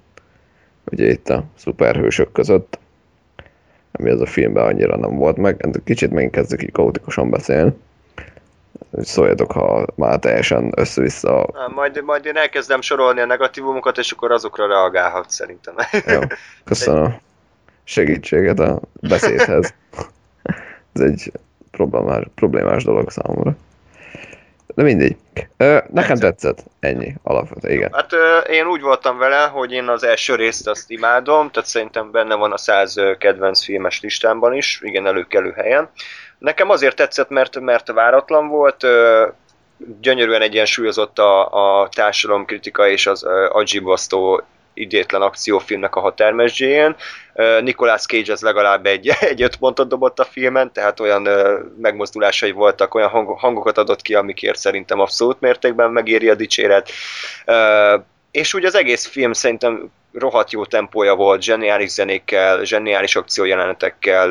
D: Ugye itt a szuperhősök között, ami az a filmben annyira nem volt meg. Kicsit megint kezdek így kaotikusan beszélni. Szóljatok, ha már teljesen össze-vissza
B: Á, Majd, majd én elkezdem sorolni a negatívumokat, és akkor azokra reagálhat szerintem.
D: Jó, köszönöm segítséget a beszédhez. Ez egy problémás, problémás dolog számomra. De mindegy. Nekem tetszett. Ennyi, alapvetően, igen.
B: Hát én úgy voltam vele, hogy én az első részt azt imádom, tehát szerintem benne van a 100 ö, kedvenc filmes listámban is, igen, előkelő helyen. Nekem azért tetszett, mert, mert váratlan volt, gyönyörűen egyensúlyozott a, a társadalomkritika és az agyibasztó idétlen akciófilmnek a határmesdjéjén. Nicolas Cage az legalább egy, egy öt pontot dobott a filmen, tehát olyan megmozdulásai voltak, olyan hang, hangokat adott ki, amikért szerintem abszolút mértékben megéri a dicséret. És úgy az egész film szerintem rohadt jó tempója volt, zseniális zenékkel, zseniális akciójelenetekkel,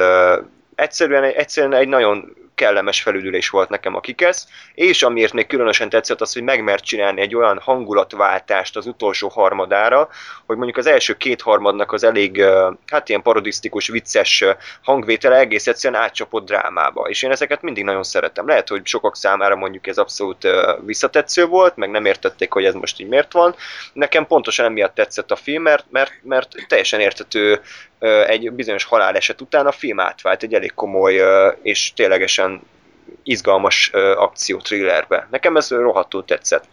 B: egyszerűen, egyszerűen egy nagyon kellemes felüdülés volt nekem a kikesz, és amiért még különösen tetszett az, hogy megmert csinálni egy olyan hangulatváltást az utolsó harmadára, hogy mondjuk az első két harmadnak az elég, hát ilyen parodisztikus, vicces hangvétele egész egyszerűen átcsapott drámába, és én ezeket mindig nagyon szeretem. Lehet, hogy sokak számára mondjuk ez abszolút visszatetsző volt, meg nem értették, hogy ez most így miért van. Nekem pontosan emiatt tetszett a film, mert, mert, mert teljesen értető egy bizonyos haláleset után a film átvált egy elég komoly és ténylegesen izgalmas akció thrillerbe. Nekem ez rohadtul tetszett.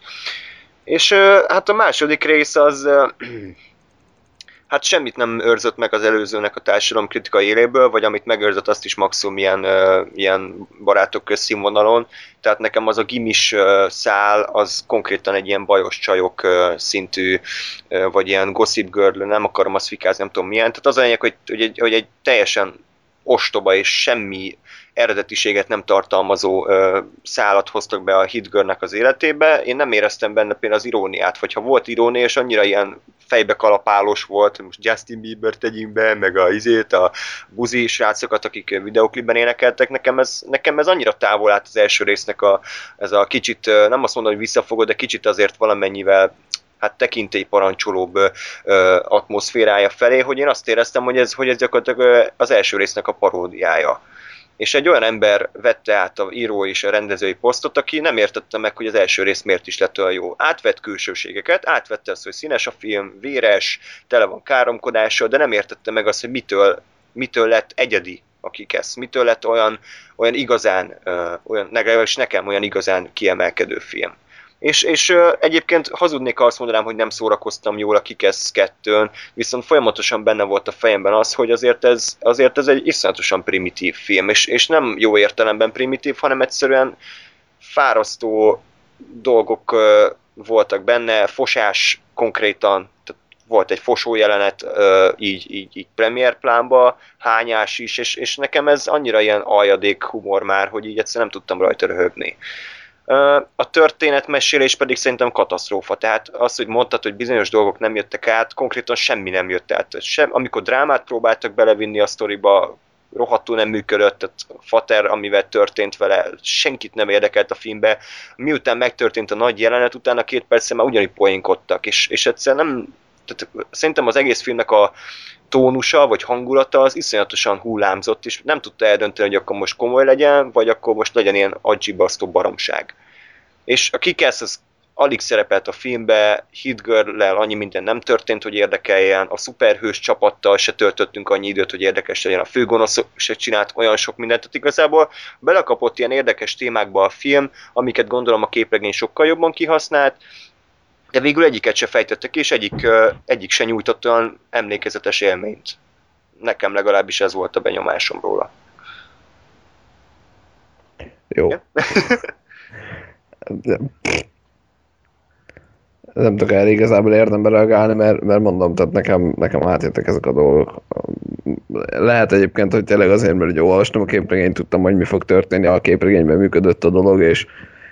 B: És hát a második rész az hát semmit nem őrzött meg az előzőnek a társadalom kritikai éléből, vagy amit megőrzött, azt is maximum ilyen, ilyen barátok közszínvonalon. Tehát nekem az a gimis szál, az konkrétan egy ilyen bajos csajok szintű, vagy ilyen gossip girl, nem akarom azt fikázni, nem tudom milyen. Tehát az a lényeg, hogy, hogy, egy, hogy egy teljesen ostoba és semmi eredetiséget nem tartalmazó ö, szálat hoztak be a Hitgörnek az életébe. Én nem éreztem benne például az iróniát, vagy ha volt irónia, és annyira ilyen fejbe kalapálos volt, most Justin Bieber tegyünk be, meg a izét, a buzi srácokat, akik videoklipben énekeltek, nekem ez, nekem ez annyira távol állt az első résznek a, ez a kicsit, nem azt mondom, hogy visszafogod, de kicsit azért valamennyivel hát tekintélyparancsolóbb ö, atmoszférája felé, hogy én azt éreztem, hogy ez, hogy ez gyakorlatilag az első résznek a paródiája és egy olyan ember vette át a író és a rendezői posztot, aki nem értette meg, hogy az első rész miért is lett olyan jó. Átvett külsőségeket, átvette azt, hogy színes a film, véres, tele van káromkodással, de nem értette meg azt, hogy mitől, mitől lett egyedi a kikesz, mitől lett olyan, olyan igazán, olyan, legalábbis nekem olyan igazán kiemelkedő film. És, és egyébként hazudnék, ha azt mondanám, hogy nem szórakoztam jól a Kikesz 2 viszont folyamatosan benne volt a fejemben az, hogy azért ez, azért ez egy iszonyatosan primitív film, és, és nem jó értelemben primitív, hanem egyszerűen fárasztó dolgok voltak benne, fosás konkrétan, tehát volt egy fosó jelenet így, így, így premier plánba, hányás is, és, és nekem ez annyira ilyen aljadék humor már, hogy így egyszerűen nem tudtam rajta röhögni. A történetmesélés pedig szerintem katasztrófa. Tehát az, hogy mondtad, hogy bizonyos dolgok nem jöttek át, konkrétan semmi nem jött át. Sem, amikor drámát próbáltak belevinni a sztoriba, rohadtul nem működött, tehát Fater, amivel történt vele, senkit nem érdekelt a filmbe. Miután megtörtént a nagy jelenet, utána két percen már ugyanígy poénkodtak, és, és egyszerűen nem, tehát szerintem az egész filmnek a tónusa, vagy hangulata az iszonyatosan hullámzott, és nem tudta eldönteni, hogy akkor most komoly legyen, vagy akkor most legyen ilyen agibasztó baromság. És a Kikesz az alig szerepelt a filmbe, Hitgirl-lel annyi minden nem történt, hogy érdekeljen, a szuperhős csapattal se töltöttünk annyi időt, hogy érdekes legyen, a főgonosz se csinált olyan sok mindent, tehát igazából belekapott ilyen érdekes témákba a film, amiket gondolom a képregény sokkal jobban kihasznált, de végül egyiket se fejtettek ki, és egyik, egyik se nyújtott olyan emlékezetes élményt. Nekem legalábbis ez volt a benyomásom róla.
D: Jó. nem tudok el igazából érdembe reagálni, mert, mert mondom, tehát nekem, nekem átjöttek ezek a dolgok. Lehet egyébként, hogy tényleg azért, mert ugye olvastam a képregényt, tudtam, hogy mi fog történni, a képregényben működött a dolog, és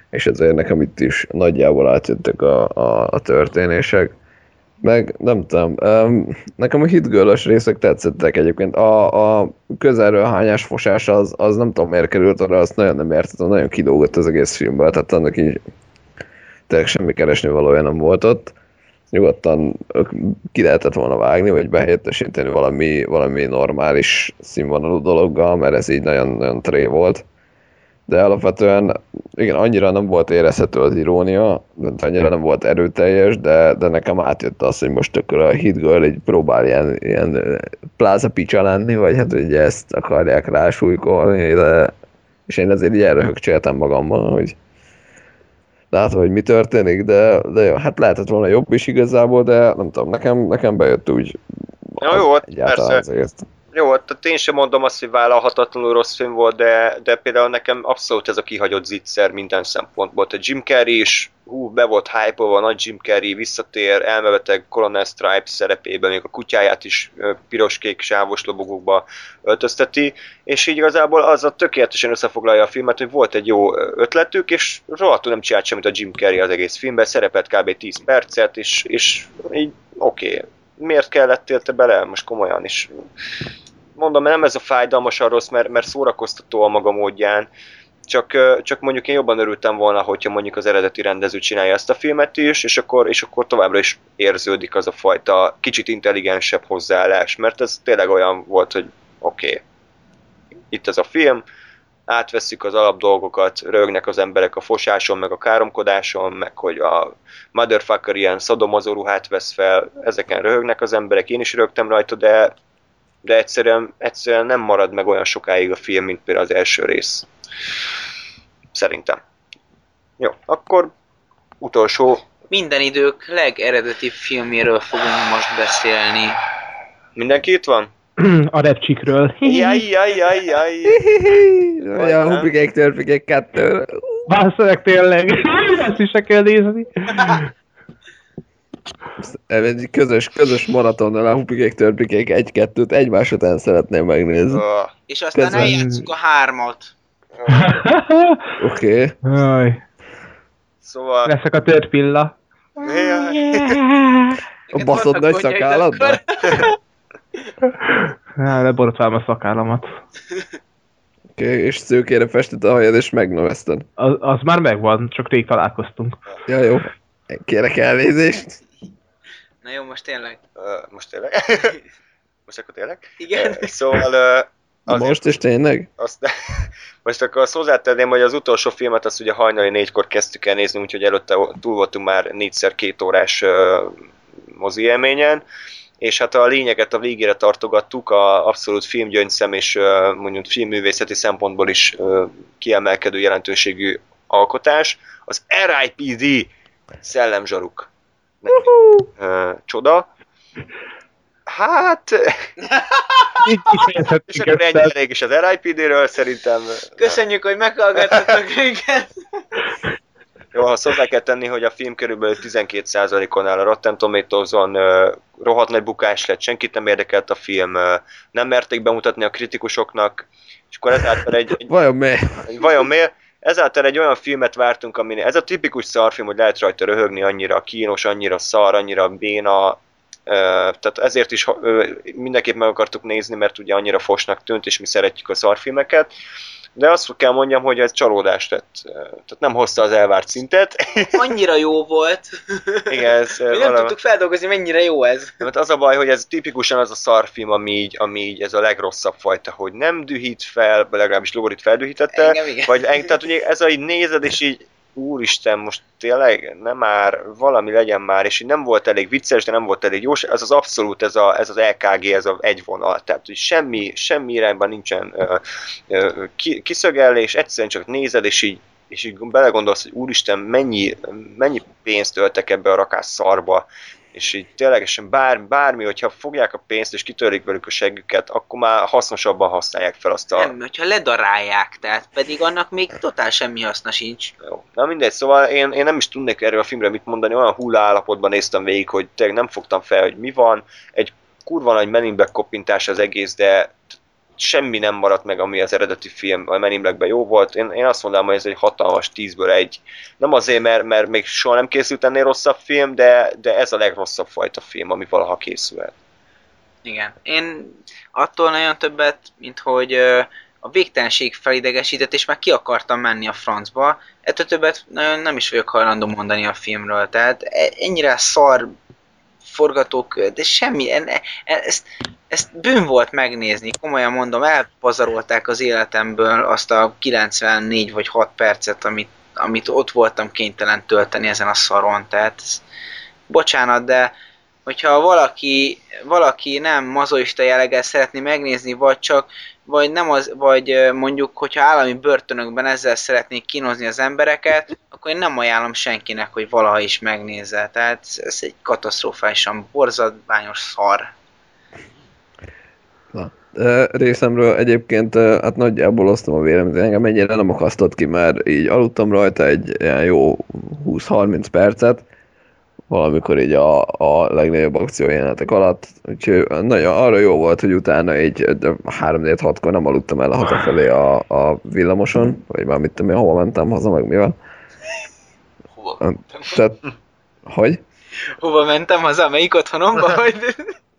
D: és ezért nekem itt is nagyjából átjöttek a, a, a történések. Meg nem tudom, nekem a hitgörlös részek tetszettek egyébként. A, a közelről hányás fosás az, az nem tudom miért került arra, azt nagyon nem értettem, nagyon kidógott az egész filmből, tehát annak így tényleg semmi keresni valója nem volt ott. Nyugodtan ki lehetett volna vágni, vagy behelyettesíteni valami, valami normális színvonalú dologgal, mert ez így nagyon, nagyon tré volt de alapvetően igen, annyira nem volt érezhető az irónia, annyira nem volt erőteljes, de, de nekem átjött az, hogy most akkor a Hit Girl így próbál ilyen, ilyen pláza picsa lenni, vagy hát ugye ezt akarják rásúlykolni, de és én ezért így elröhögcséltem magamban, hogy látom, hogy mi történik, de, de jó, hát lehetett volna jobb is igazából, de nem tudom, nekem, nekem bejött úgy.
B: Ja, jó, persze. Azért. Jó, tehát én sem mondom azt, hogy vállalhatatlanul rossz film volt, de, de például nekem abszolút ez a kihagyott zicser minden szempontból. Tehát Jim Carrey is, hú, be volt hype a nagy Jim Carrey, visszatér, elmebeteg Colonel Stripes szerepében, még a kutyáját is piros-kék sávos lobogókba öltözteti, és így igazából az a tökéletesen összefoglalja a filmet, hogy volt egy jó ötletük, és rohadtul nem csinált semmit a Jim Carrey az egész filmben, szerepelt kb. 10 percet, és, és így oké, okay. Miért kellett érte bele, most komolyan is. Mondom, nem ez a fájdalmasan rossz, mert, mert szórakoztató a maga módján, csak, csak mondjuk én jobban örültem volna, hogyha mondjuk az eredeti rendező csinálja ezt a filmet is, és akkor, és akkor továbbra is érződik az a fajta kicsit intelligensebb hozzáállás, mert ez tényleg olyan volt, hogy oké, okay, itt ez a film, átveszik az alapdolgokat, rögnek az emberek a fosáson, meg a káromkodáson, meg hogy a motherfucker ilyen szadomazó ruhát vesz fel, ezeken röhögnek az emberek, én is rögtem rajta, de, de egyszerűen, egyszerűen nem marad meg olyan sokáig a film, mint például az első rész. Szerintem. Jó, akkor utolsó,
C: Minden idők legeredetibb filmjéről fogunk most beszélni.
B: mindenki itt van?
E: A repcsikről.
B: Jaj, jaj, jaj, jaj.
D: Vagy a Hupigék Törpigék 2.
E: Bászolek tényleg. Ezt is se kell nézni.
D: Egy közös, közös maratonnal a Hupigék Törpigék 1-2-t egymás után szeretném megnézni.
B: Ah,
C: És aztán
D: Közben-
C: eljátszuk a hármat.
D: Oké. Okay.
B: Szóval...
E: leszek a törpilla.
B: Jaj.
D: A baszod nagy szakállatban?
E: Á, leborotválom a szakállamat.
D: Oké, okay, és szőkére festett a hajad, és megnöveszted.
E: Az, az már megvan, csak rég találkoztunk.
D: Ja, jó. Kérek elnézést.
C: Na jó, most tényleg.
B: Ö, most tényleg? most akkor tényleg?
C: Igen.
B: Ö, Szóval... ö,
D: Az Most is tényleg?
B: azt, most akkor azt hozzátenném, hogy az utolsó filmet azt ugye hajnali négykor kezdtük el nézni, úgyhogy előtte túl voltunk már négyszer két órás uh, mozi élményen, és hát a lényeget a végére tartogattuk, a abszolút filmgyöngyszem és mondjuk filmművészeti szempontból is kiemelkedő jelentőségű alkotás, az RIPD szellemzsaruk. Uh, csoda. Hát, és akkor ennyi elég is az RIPD-ről, szerintem.
C: Köszönjük, hogy meghallgattatok minket.
B: Jó, azt hozzá kell tenni, hogy a film körülbelül 12%-on áll a Rotten Tomatoes-on, ö, rohadt nagy bukás lett, senkit nem érdekelt a film, ö, nem merték bemutatni a kritikusoknak, és akkor ezáltal egy, egy
D: Vajon miért?
B: vajon miért? Ezáltal egy olyan filmet vártunk, ami ez a tipikus szarfilm, hogy lehet rajta röhögni, annyira kínos, annyira szar, annyira béna, tehát ezért is mindenképp meg akartuk nézni, mert ugye annyira fosnak tűnt, és mi szeretjük a szarfilmeket. De azt kell mondjam, hogy ez csalódás lett. Ö, Tehát nem hozta az elvárt szintet.
C: Annyira jó volt.
B: Igen, ez
C: Mi nem
B: valami...
C: tudtuk feldolgozni, mennyire jó ez.
B: Mert az a baj, hogy ez tipikusan az a szarfilm, ami így, ami így ez a legrosszabb fajta, hogy nem dühít fel, legalábbis Lorit feldühítette,
C: Engem igen.
B: vagy eng- tehát ugye ez a így nézed, és így úristen, most tényleg nem már, valami legyen már, és így nem volt elég vicces, de nem volt elég jó, ez az abszolút, ez, a, ez az LKG, ez a egy vonal, tehát hogy semmi, semmi irányban nincsen ö, ö, ki, egyszerűen csak nézed, és így, és így belegondolsz, hogy úristen, mennyi, mennyi pénzt töltek ebbe a rakás szarba, és így ténylegesen bár, bármi, hogyha fogják a pénzt és kitörik velük a seggüket, akkor már hasznosabban használják fel azt a...
C: Nem, hogyha ledarálják, tehát pedig annak még totál semmi haszna sincs.
B: Jó. Na mindegy, szóval én, én nem is tudnék erről a filmről mit mondani, olyan hulla állapotban néztem végig, hogy tényleg nem fogtam fel, hogy mi van. Egy kurva nagy Men in Black kopintás az egész, de semmi nem maradt meg, ami az eredeti film a Men in Blackben jó volt. Én, én azt mondanám, hogy ez egy hatalmas tízből egy. Nem azért, mert, mert még soha nem készült ennél rosszabb film, de, de ez a legrosszabb fajta film, ami valaha készült.
C: Igen. Én attól nagyon többet, mint hogy a végtelenség felidegesített, és már ki akartam menni a francba. Ettől többet nagyon nem is vagyok hajlandó mondani a filmről. Tehát e- ennyire szar forgatók, de semmi, en, ezt, ezt bűn volt megnézni, komolyan mondom, elpazarolták az életemből azt a 94 vagy 6 percet, amit, amit ott voltam kénytelen tölteni ezen a szaron, tehát ez, bocsánat, de hogyha valaki, valaki nem mazoista jelleggel szeretné megnézni, vagy csak, vagy nem az, vagy mondjuk, hogyha állami börtönökben ezzel szeretnék kínozni az embereket, akkor én nem ajánlom senkinek, hogy valaha is megnézze. Tehát ez egy katasztrofálisan borzadványos szar.
D: Részemről egyébként hát nagyjából osztom a véleményt, engem ennyire nem akasztott ki, mert így aludtam rajta egy ilyen jó 20-30 percet, valamikor így a, a legnagyobb akciójelenetek alatt, úgyhogy nagyon arra jó volt, hogy utána így 3-4-6-kor nem aludtam el hazafelé a, a villamoson, vagy már mit tudom én, hova mentem haza, meg mivel.
C: Hova,
D: Tehát, hogy?
C: hova mentem haza? Melyik otthonomba? Vagy...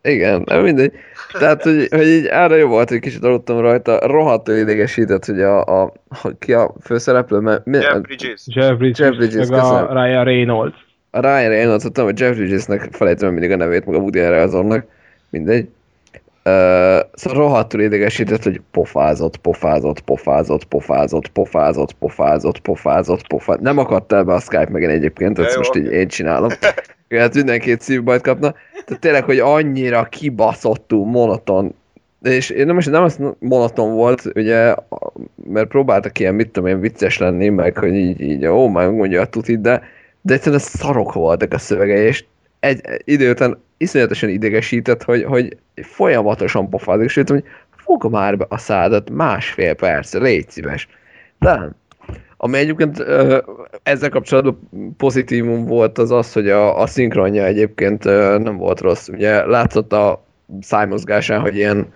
D: Igen, nem mindegy. Tehát, hogy, hogy így arra jó volt, hogy kicsit aludtam rajta, rohadtul idegesített, hogy a, a, a ki a főszereplő, mert mi,
B: Jeff
D: a,
B: Bridges.
E: Jeff Bridges,
D: Jeff Bridges,
E: meg a
D: köszönöm.
E: Ryan Reynolds.
D: a Ryan Reynolds, tudom, hogy Jeff Bridgesnek felejtem mindig a nevét, meg a Woody Harrelsonnak, mindegy. Uh, szóval rohadtul idegesített, hogy pofázott, pofázott, pofázott, pofázott, pofázott, pofázott, pofázott, pofázott. Nem akadt el be a Skype meg egyébként,
B: Ja,
D: ezt most így én csinálom. Hát mindenkit szívbajt kapna. Tehát tényleg, hogy annyira kibaszottul monoton és én nem, nem azt monoton volt, ugye, mert próbáltak ilyen, mit tudom én, vicces lenni, meg hogy így, így ó, már mondja a tutit, de, de egyszerűen szarok voltak a szövegei, és egy, egy idő után iszonyatosan idegesített, hogy, hogy folyamatosan pofázik, sőt, hogy fog már be a szádat másfél perc, légy szíves. De. Ami egyébként ezzel kapcsolatban pozitívum volt az az, hogy a, a szinkronja egyébként nem volt rossz. Ugye látszott a szájmozgásán, hogy ilyen,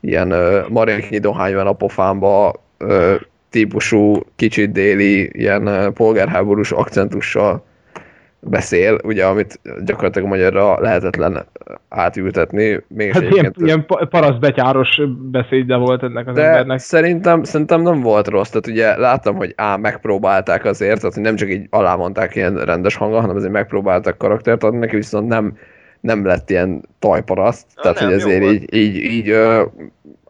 D: ilyen ö, Marianki dohány a pofámba típusú, kicsit déli, ilyen polgárháborús akcentussal beszél, ugye, amit gyakorlatilag magyarra lehetetlen átültetni. Mégis
E: Hát ilyen, ilyen pa- parasztbetyáros beszéde volt ennek az
D: de
E: embernek.
D: szerintem, szerintem nem volt rossz, tehát ugye láttam, hogy á, megpróbálták azért, tehát hogy nem csak így alámondták ilyen rendes hangon, hanem azért megpróbáltak karaktert adni neki, viszont nem, nem lett ilyen tajparaszt, tehát
B: nem,
D: hogy ezért
B: volt.
D: így, így, így ö,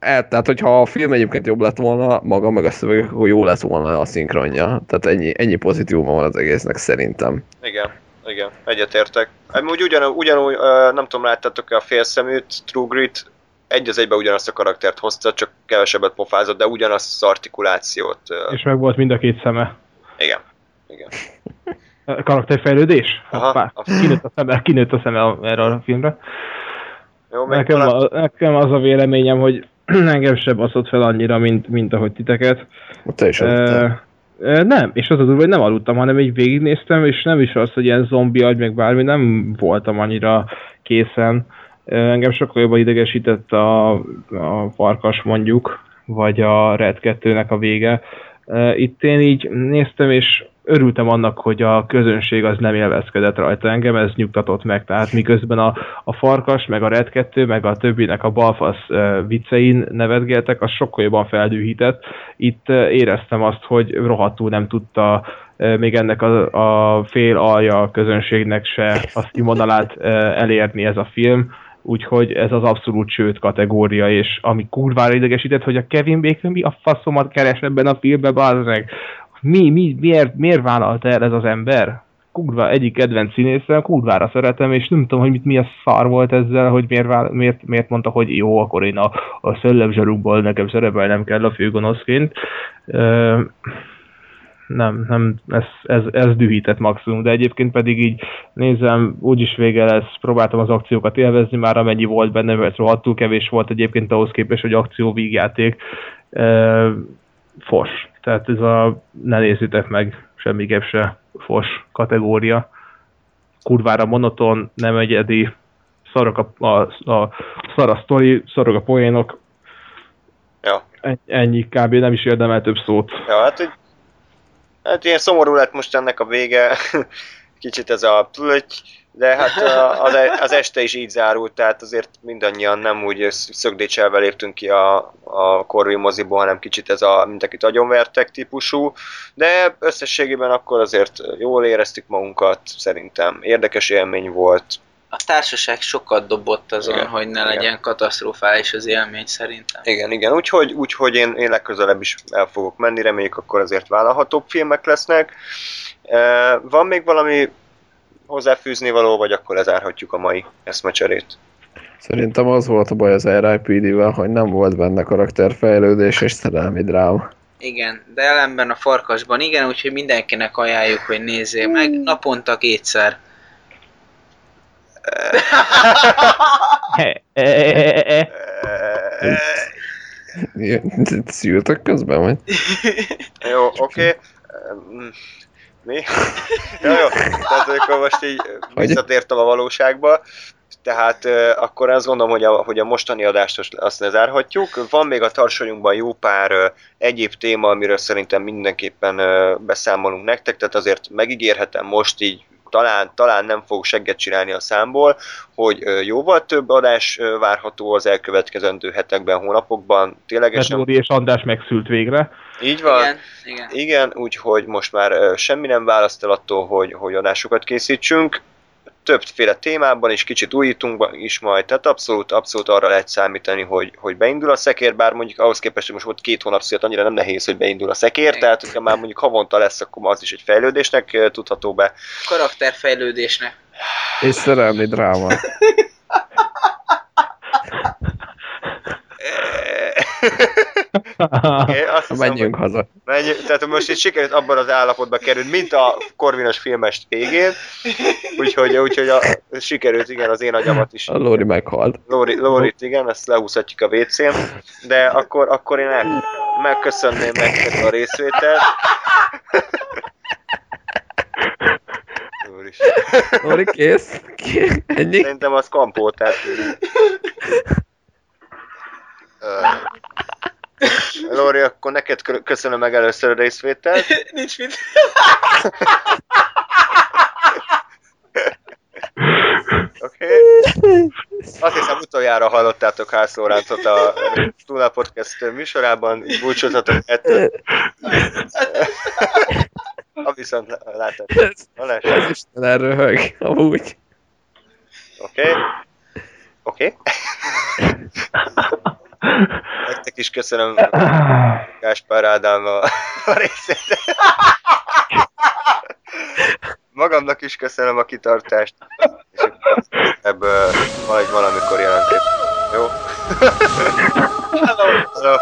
D: el, tehát hogyha a film egyébként jobb lett volna, maga meg a szöveg, akkor jó lett volna a szinkronja. Tehát ennyi, ennyi pozitívuma van az egésznek szerintem.
B: Igen, igen, egyetértek. Amúgy ugyanúgy, ugyanúgy nem tudom, láttátok-e a félszeműt, True Grit, egy az egyben ugyanazt a karaktert hozta, csak kevesebbet pofázott, de ugyanazt az artikulációt.
E: És meg volt mind a két szeme.
B: Igen. Igen.
E: Karakterfejlődés?
B: Aha.
E: Hoppá. Kinőtt a szeme, kinőtt a szeme erre a filmre.
B: Jó,
E: Nekem,
B: talán...
E: a, nekem az a véleményem, hogy engem sem baszott fel annyira, mint, mint ahogy titeket.
D: Te is aludtál.
E: nem, és az a durva, hogy nem aludtam, hanem így végignéztem, és nem is az, hogy ilyen zombi agy, meg bármi, nem voltam annyira készen. Ö, Engem sokkal jobban idegesített a, a farkas mondjuk, vagy a Red 2-nek a vége. Itt én így néztem, és örültem annak, hogy a közönség az nem élvezkedett rajta engem, ez nyugtatott meg. Tehát miközben a, a farkas, meg a Red 2, meg a többinek a balfasz ö, viccein nevetgeltek, az sokkal jobban feldühített. Itt ö, éreztem azt, hogy rohadtul nem tudta ö, még ennek a, a fél alja a közönségnek se a színvonalát elérni ez a film, úgyhogy ez az abszolút sőt kategória, és ami kurvára idegesített, hogy a Kevin Bacon mi a faszomat keres ebben a filmben, bazd meg. Mi, mi, miért, miért vállalta el ez az ember? Kurva, egyik kedvenc színészem, kurvára szeretem, és nem tudom, hogy mit, mi a szar volt ezzel, hogy miért, miért, miért mondta, hogy jó, akkor én a, a szellemzsarukból nekem szerepelnem kell a főgonoszként. Ö, nem, nem, ez, ez, ez dühített maximum, de egyébként pedig így nézem, úgyis vége lesz, próbáltam az akciókat élvezni már, amennyi volt benne, mert rohadtul kevés volt egyébként ahhoz képest, hogy akció vígjáték. E, fos. Tehát ez a ne nézzétek meg, semmiképp se fos kategória. Kurvára monoton, nem egyedi, szarok a, a, a szar a sztori, szarok a poénok,
B: Ja.
E: En- ennyi, kb. nem is érdemel több szót.
B: Ja, hát, hogy... Hát ilyen szomorú lett most ennek a vége. Kicsit ez a plöty, de hát e- az este is így zárult, tehát azért mindannyian nem úgy szögdécselve léptünk ki a, a Corvin moziból, hanem kicsit ez a mindenkit agyonvertek típusú, de összességében akkor azért jól éreztük magunkat, szerintem érdekes élmény volt.
C: A társaság sokat dobott azon,
B: Igen,
C: hogy ne
B: igen.
C: legyen katasztrofális az élmény szerintem.
B: Igen, igen, úgyhogy, úgyhogy én, én legközelebb is el fogok menni, reméljük akkor azért vállalhatóbb filmek lesznek. E, van még valami hozzáfűzni való, vagy akkor lezárhatjuk a mai eszmecserét?
D: Szerintem az volt a baj az RIPD-vel, hogy nem volt benne karakterfejlődés és szerelmi dráma.
C: Igen, de ellenben a farkasban igen, úgyhogy mindenkinek ajánljuk, hogy nézzél meg naponta kétszer.
E: E, e, e, e.
D: Szültök közben, vagy?
B: Jó, oké. Mm, Mi? jó, jó. Tehát akkor most így visszatértem a valóságba. Tehát uh, akkor azt gondolom, hogy a, hogy a mostani adást azt- lezárhatjuk. Van még a tarsolyunkban jó pár uh, egyéb téma, amiről szerintem mindenképpen uh, beszámolunk nektek, tehát azért megígérhetem most így talán, talán nem fog segget csinálni a számból, hogy jóval több adás várható az elkövetkezendő hetekben, hónapokban.
E: Mert
B: Ténylegesen
E: Lóri és András megszült végre.
B: így van.
C: Igen, igen.
B: Igen, úgyhogy most már semmi nem választ el attól, hogy, hogy adásokat készítsünk. Többféle témában is, kicsit újítunk is majd, tehát abszolút, abszolút arra lehet számítani, hogy, hogy beindul a szekér, bár mondjuk ahhoz képest, hogy most volt két hónap szület, annyira nem nehéz, hogy beindul a szekér, tehát hogyha már mondjuk havonta lesz, akkor az is egy fejlődésnek tudható be.
C: Karakterfejlődésnek.
D: És szerelmi dráma.
B: Oké, azt hiszem,
D: Menjünk
B: hogy
D: haza.
B: menjünk, tehát most itt sikerült abban az állapotba került, mint a Korvinos filmes végén, úgyhogy, úgyhogy a, sikerült igen az én agyamat is
D: A Lóri meghalt.
B: Lóri, Lórit, igen, ezt lehúzhatjuk a WC-n, de akkor, akkor én el, megköszönném nektek a részvételt.
D: Lóri, kész? Kész? Ennyi?
B: Szerintem az kampó, tehát... Ö, Lóri, akkor neked kö- köszönöm meg először a részvételt.
C: Nincs mit.
B: Oké? Azt hiszem utoljára hallottátok Hász Lóráncot a Tuna Podcast műsorában, búcsúzhatok ettől. A viszont látás. Hallás.
D: Ez Isten elröhög, amúgy.
B: Oké? Oké? Nektek is köszönöm Gáspár Ádám a, a részét. Magamnak is köszönöm a kitartást. És akkor ebből majd valamikor jelentés. Jó?
C: Hello.
B: Hello.